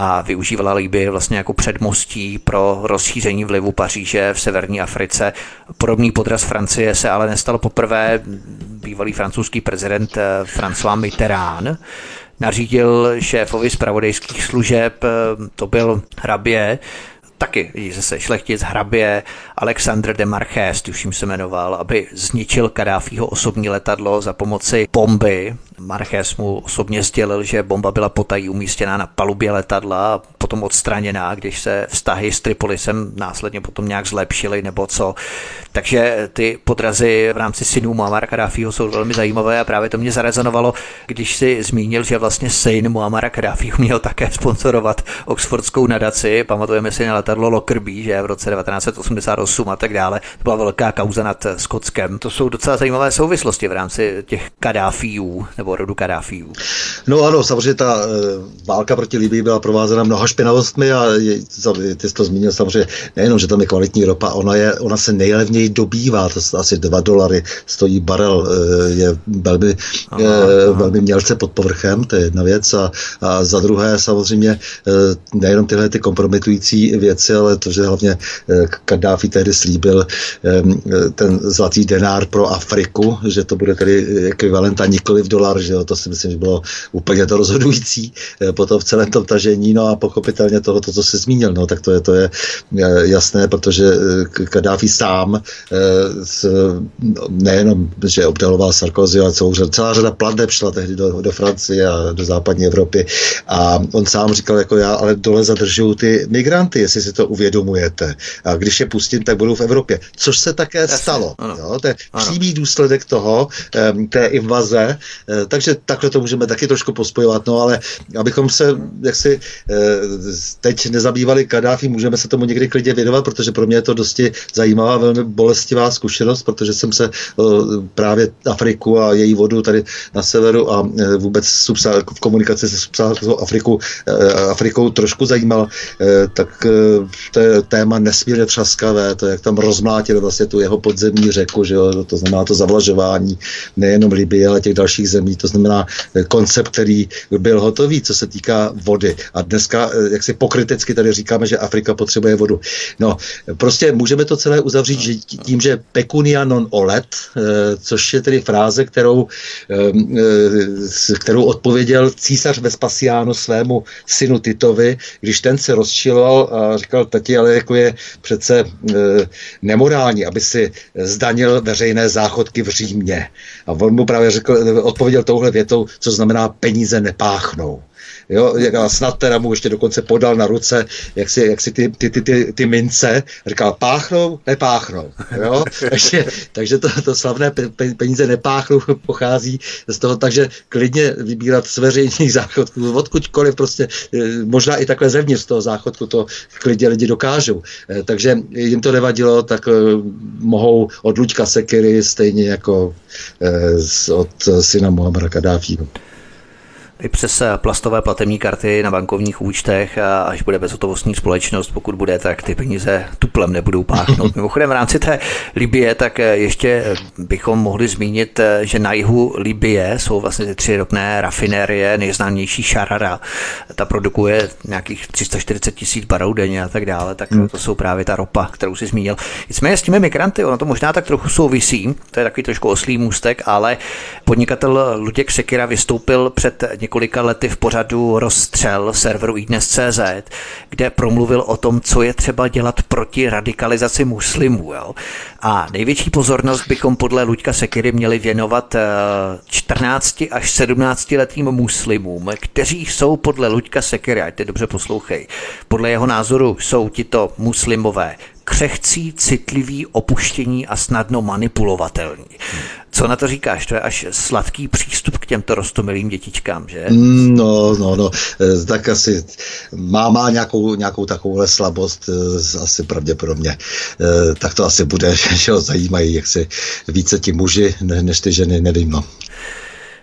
a využívala Libii vlastně jako předmostí pro rozšíření vlivu Paříže v severní Africe. Podobný podraz Francie se ale nestal poprvé. Bývalý francouzský prezident eh, François Mitterrand nařídil šéfovi zpravodajských služeb, eh, to byl hrabě, taky zase šlechtic hrabě Alexandr de Marchés, tuším se jmenoval, aby zničil Kadáfího osobní letadlo za pomoci bomby. Marchés mu osobně sdělil, že bomba byla potají umístěná na palubě letadla a potom odstraněná, když se vztahy s Tripolisem následně potom nějak zlepšily nebo co. Takže ty podrazy v rámci synů Muammar Kadáfího jsou velmi zajímavé a právě to mě zarezonovalo, když si zmínil, že vlastně syn Muammara Kadáfího měl také sponsorovat Oxfordskou nadaci. Pamatujeme si na letadlo Lockerbie, že v roce 1988 a tak dále. To byla velká kauza nad Skotskem. To jsou docela zajímavé souvislosti v rámci těch Kadáfíů nebo rodu Kadáfíů. No ano, samozřejmě ta e, válka proti Libii byla provázena mnoha špinavostmi a je, ty jsi to zmínil samozřejmě nejenom, že tam je kvalitní ropa, ona, je, ona se nejlevněji dobývá, to asi 2 dolary stojí barel, e, je velmi, aha, e, aha. velmi mělce pod povrchem, to je jedna věc a, a za druhé samozřejmě nejenom tyhle ty kompromitující věci, ale to, že hlavně Kadáfi tehdy slíbil ten zlatý denár pro Afriku, že to bude tedy ekvivalent a nikoli v dolar, že jo, to si myslím, že bylo úplně to rozhodující e, potom v celém tom tažení, no a pochopitelně toho, to, co se zmínil, no tak to je, to je jasné, protože Kadáfi sám nejenom, že obdaloval Sarkozy, ale celou, celá řada plateb šla tehdy do, do Francie a do západní Evropy a on sám říkal, jako já, ale dole zadržuju ty migranty, jestli si to uvědomujete. A když je pustím, tak budou v Evropě. Což se také Jasně, stalo. Jo? To je ano. přímý důsledek toho, té invaze takže takhle to můžeme taky trošku pospojovat, no ale abychom se jaksi teď nezabývali Kadáfi, můžeme se tomu někdy klidně věnovat, protože pro mě je to dosti zajímavá, velmi bolestivá zkušenost, protože jsem se právě Afriku a její vodu tady na severu a vůbec v komunikaci se subsaharskou Afriku, Afrikou trošku zajímal, tak to je téma nesmírně třaskavé, to jak tam rozmlátili vlastně tu jeho podzemní řeku, že jo, to znamená to zavlažování nejenom Libie, ale těch dalších zemí, to znamená eh, koncept, který byl hotový, co se týká vody. A dneska, eh, jak si pokrytecky tady říkáme, že Afrika potřebuje vodu. No, prostě můžeme to celé uzavřít že tím, že pecunia non olet, eh, což je tedy fráze, kterou, kterou odpověděl císař Vespasiano svému synu Titovi, když ten se rozčiloval a říkal, tati, ale jako je přece nemorální, aby si zdanil veřejné záchodky v Římě. A on mu právě řekl, odpověděl touhle větou, co znamená peníze nepáchnou. Jo, a snad teda mu ještě dokonce podal na ruce, jak si, jak si ty, ty, ty, ty, ty mince, říkal, páchnou, nepáchnou. Jo? takže, takže to, to slavné peníze nepáchnou pochází z toho, takže klidně vybírat z veřejných záchodků, odkudkoliv prostě, eh, možná i takhle zevnitř z toho záchodku to klidně lidi dokážou. Eh, takže jim to nevadilo, tak eh, mohou od Luďka Sekery stejně jako od syna Muhammada Kadáfího i přes eh, plastové platební karty na bankovních účtech a až bude bezhotovostní společnost, pokud bude, tak ty peníze tuplem nebudou páchnout. Mimochodem v rámci té Libie, tak eh, ještě eh, bychom mohli zmínit, že na jihu Libie jsou vlastně ty tři ropné rafinérie, nejznámější Šarara. Ta produkuje nějakých 340 tisíc barů denně a tak dále, tak hmm. to jsou právě ta ropa, kterou si zmínil. Nicméně s těmi migranty, ono to možná tak trochu souvisí, to je takový trošku oslý můstek, ale podnikatel Luděk Sekira vystoupil před několika lety v pořadu Rozstřel serveru iDnes.cz, kde promluvil o tom, co je třeba dělat proti radikalizaci muslimů. Jo. A největší pozornost bychom podle Luďka Sekiry měli věnovat 14 eh, až 17 letým muslimům, kteří jsou podle Luďka Sekiry, ať dobře poslouchej, podle jeho názoru jsou tito muslimové křehcí, citlivý, opuštění a snadno manipulovatelní. Co na to říkáš? To je až sladký přístup k těmto rostomilým dětičkám, že? No, no, no, eh, tak asi má, má nějakou, nějakou takovouhle slabost, eh, asi pravděpodobně. Eh, tak to asi bude, že ho zajímají, jak si více ti muži, než ty ženy, nevím, no.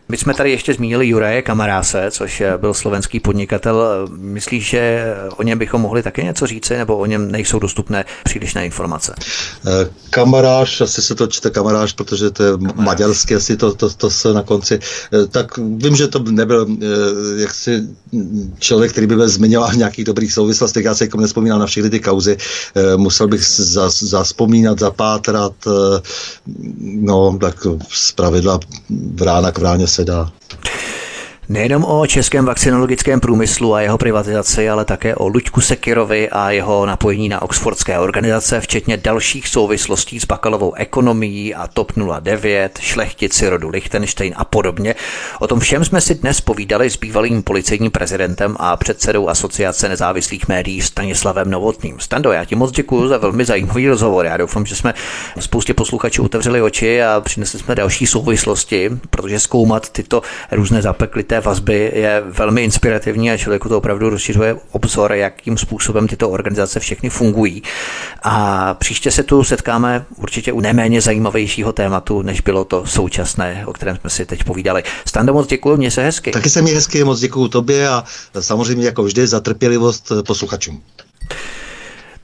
My jsme tady ještě zmínili Juraje Kamaráse, což byl slovenský podnikatel. Myslíš, že o něm bychom mohli také něco říci, nebo o něm nejsou dostupné přílišné informace? Eh, kamaráš, asi se to čte kamaráš, protože to je maďarské, asi to, to, to se na konci. Eh, tak vím, že to nebyl eh, jaksi člověk, který by byl zmiňoval nějakých dobrých souvislostech. Já se jako nespomínal na všechny ty kauzy. Musel bych zaspomínat, zapátrat, no tak z pravidla v rána k vráně se dá. Nejenom o českém vakcinologickém průmyslu a jeho privatizaci, ale také o Luďku Sekirovi a jeho napojení na oxfordské organizace, včetně dalších souvislostí s bakalovou ekonomií a TOP 09, šlechtici rodu Lichtenstein a podobně. O tom všem jsme si dnes povídali s bývalým policejním prezidentem a předsedou Asociace nezávislých médií Stanislavem Novotným. Stando, já ti moc děkuji za velmi zajímavý rozhovor. Já doufám, že jsme spoustě posluchačů otevřeli oči a přinesli jsme další souvislosti, protože zkoumat tyto různé zapeklité té vazby je velmi inspirativní a člověku to opravdu rozšiřuje obzor, jakým způsobem tyto organizace všechny fungují. A příště se tu setkáme určitě u neméně zajímavějšího tématu, než bylo to současné, o kterém jsme si teď povídali. Stando, moc děkuji, mě se hezky. Taky se mi hezky, moc děkuji tobě a samozřejmě jako vždy za trpělivost posluchačům.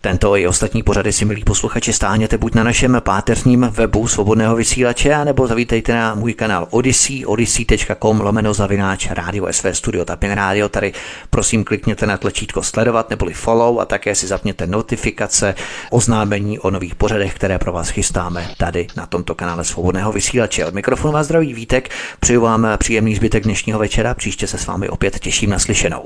Tento i ostatní pořady si, milí posluchači, stáhněte buď na našem páteřním webu svobodného vysílače, nebo zavítejte na můj kanál Odyssey, odyssey.com lomeno zavináč rádio SV Studio Tapin Radio. Tady prosím klikněte na tlačítko sledovat neboli follow a také si zapněte notifikace, oznámení o nových pořadech, které pro vás chystáme tady na tomto kanále svobodného vysílače. Od mikrofonu vás zdraví Vítek, přeju vám příjemný zbytek dnešního večera, příště se s vámi opět těším na slyšenou.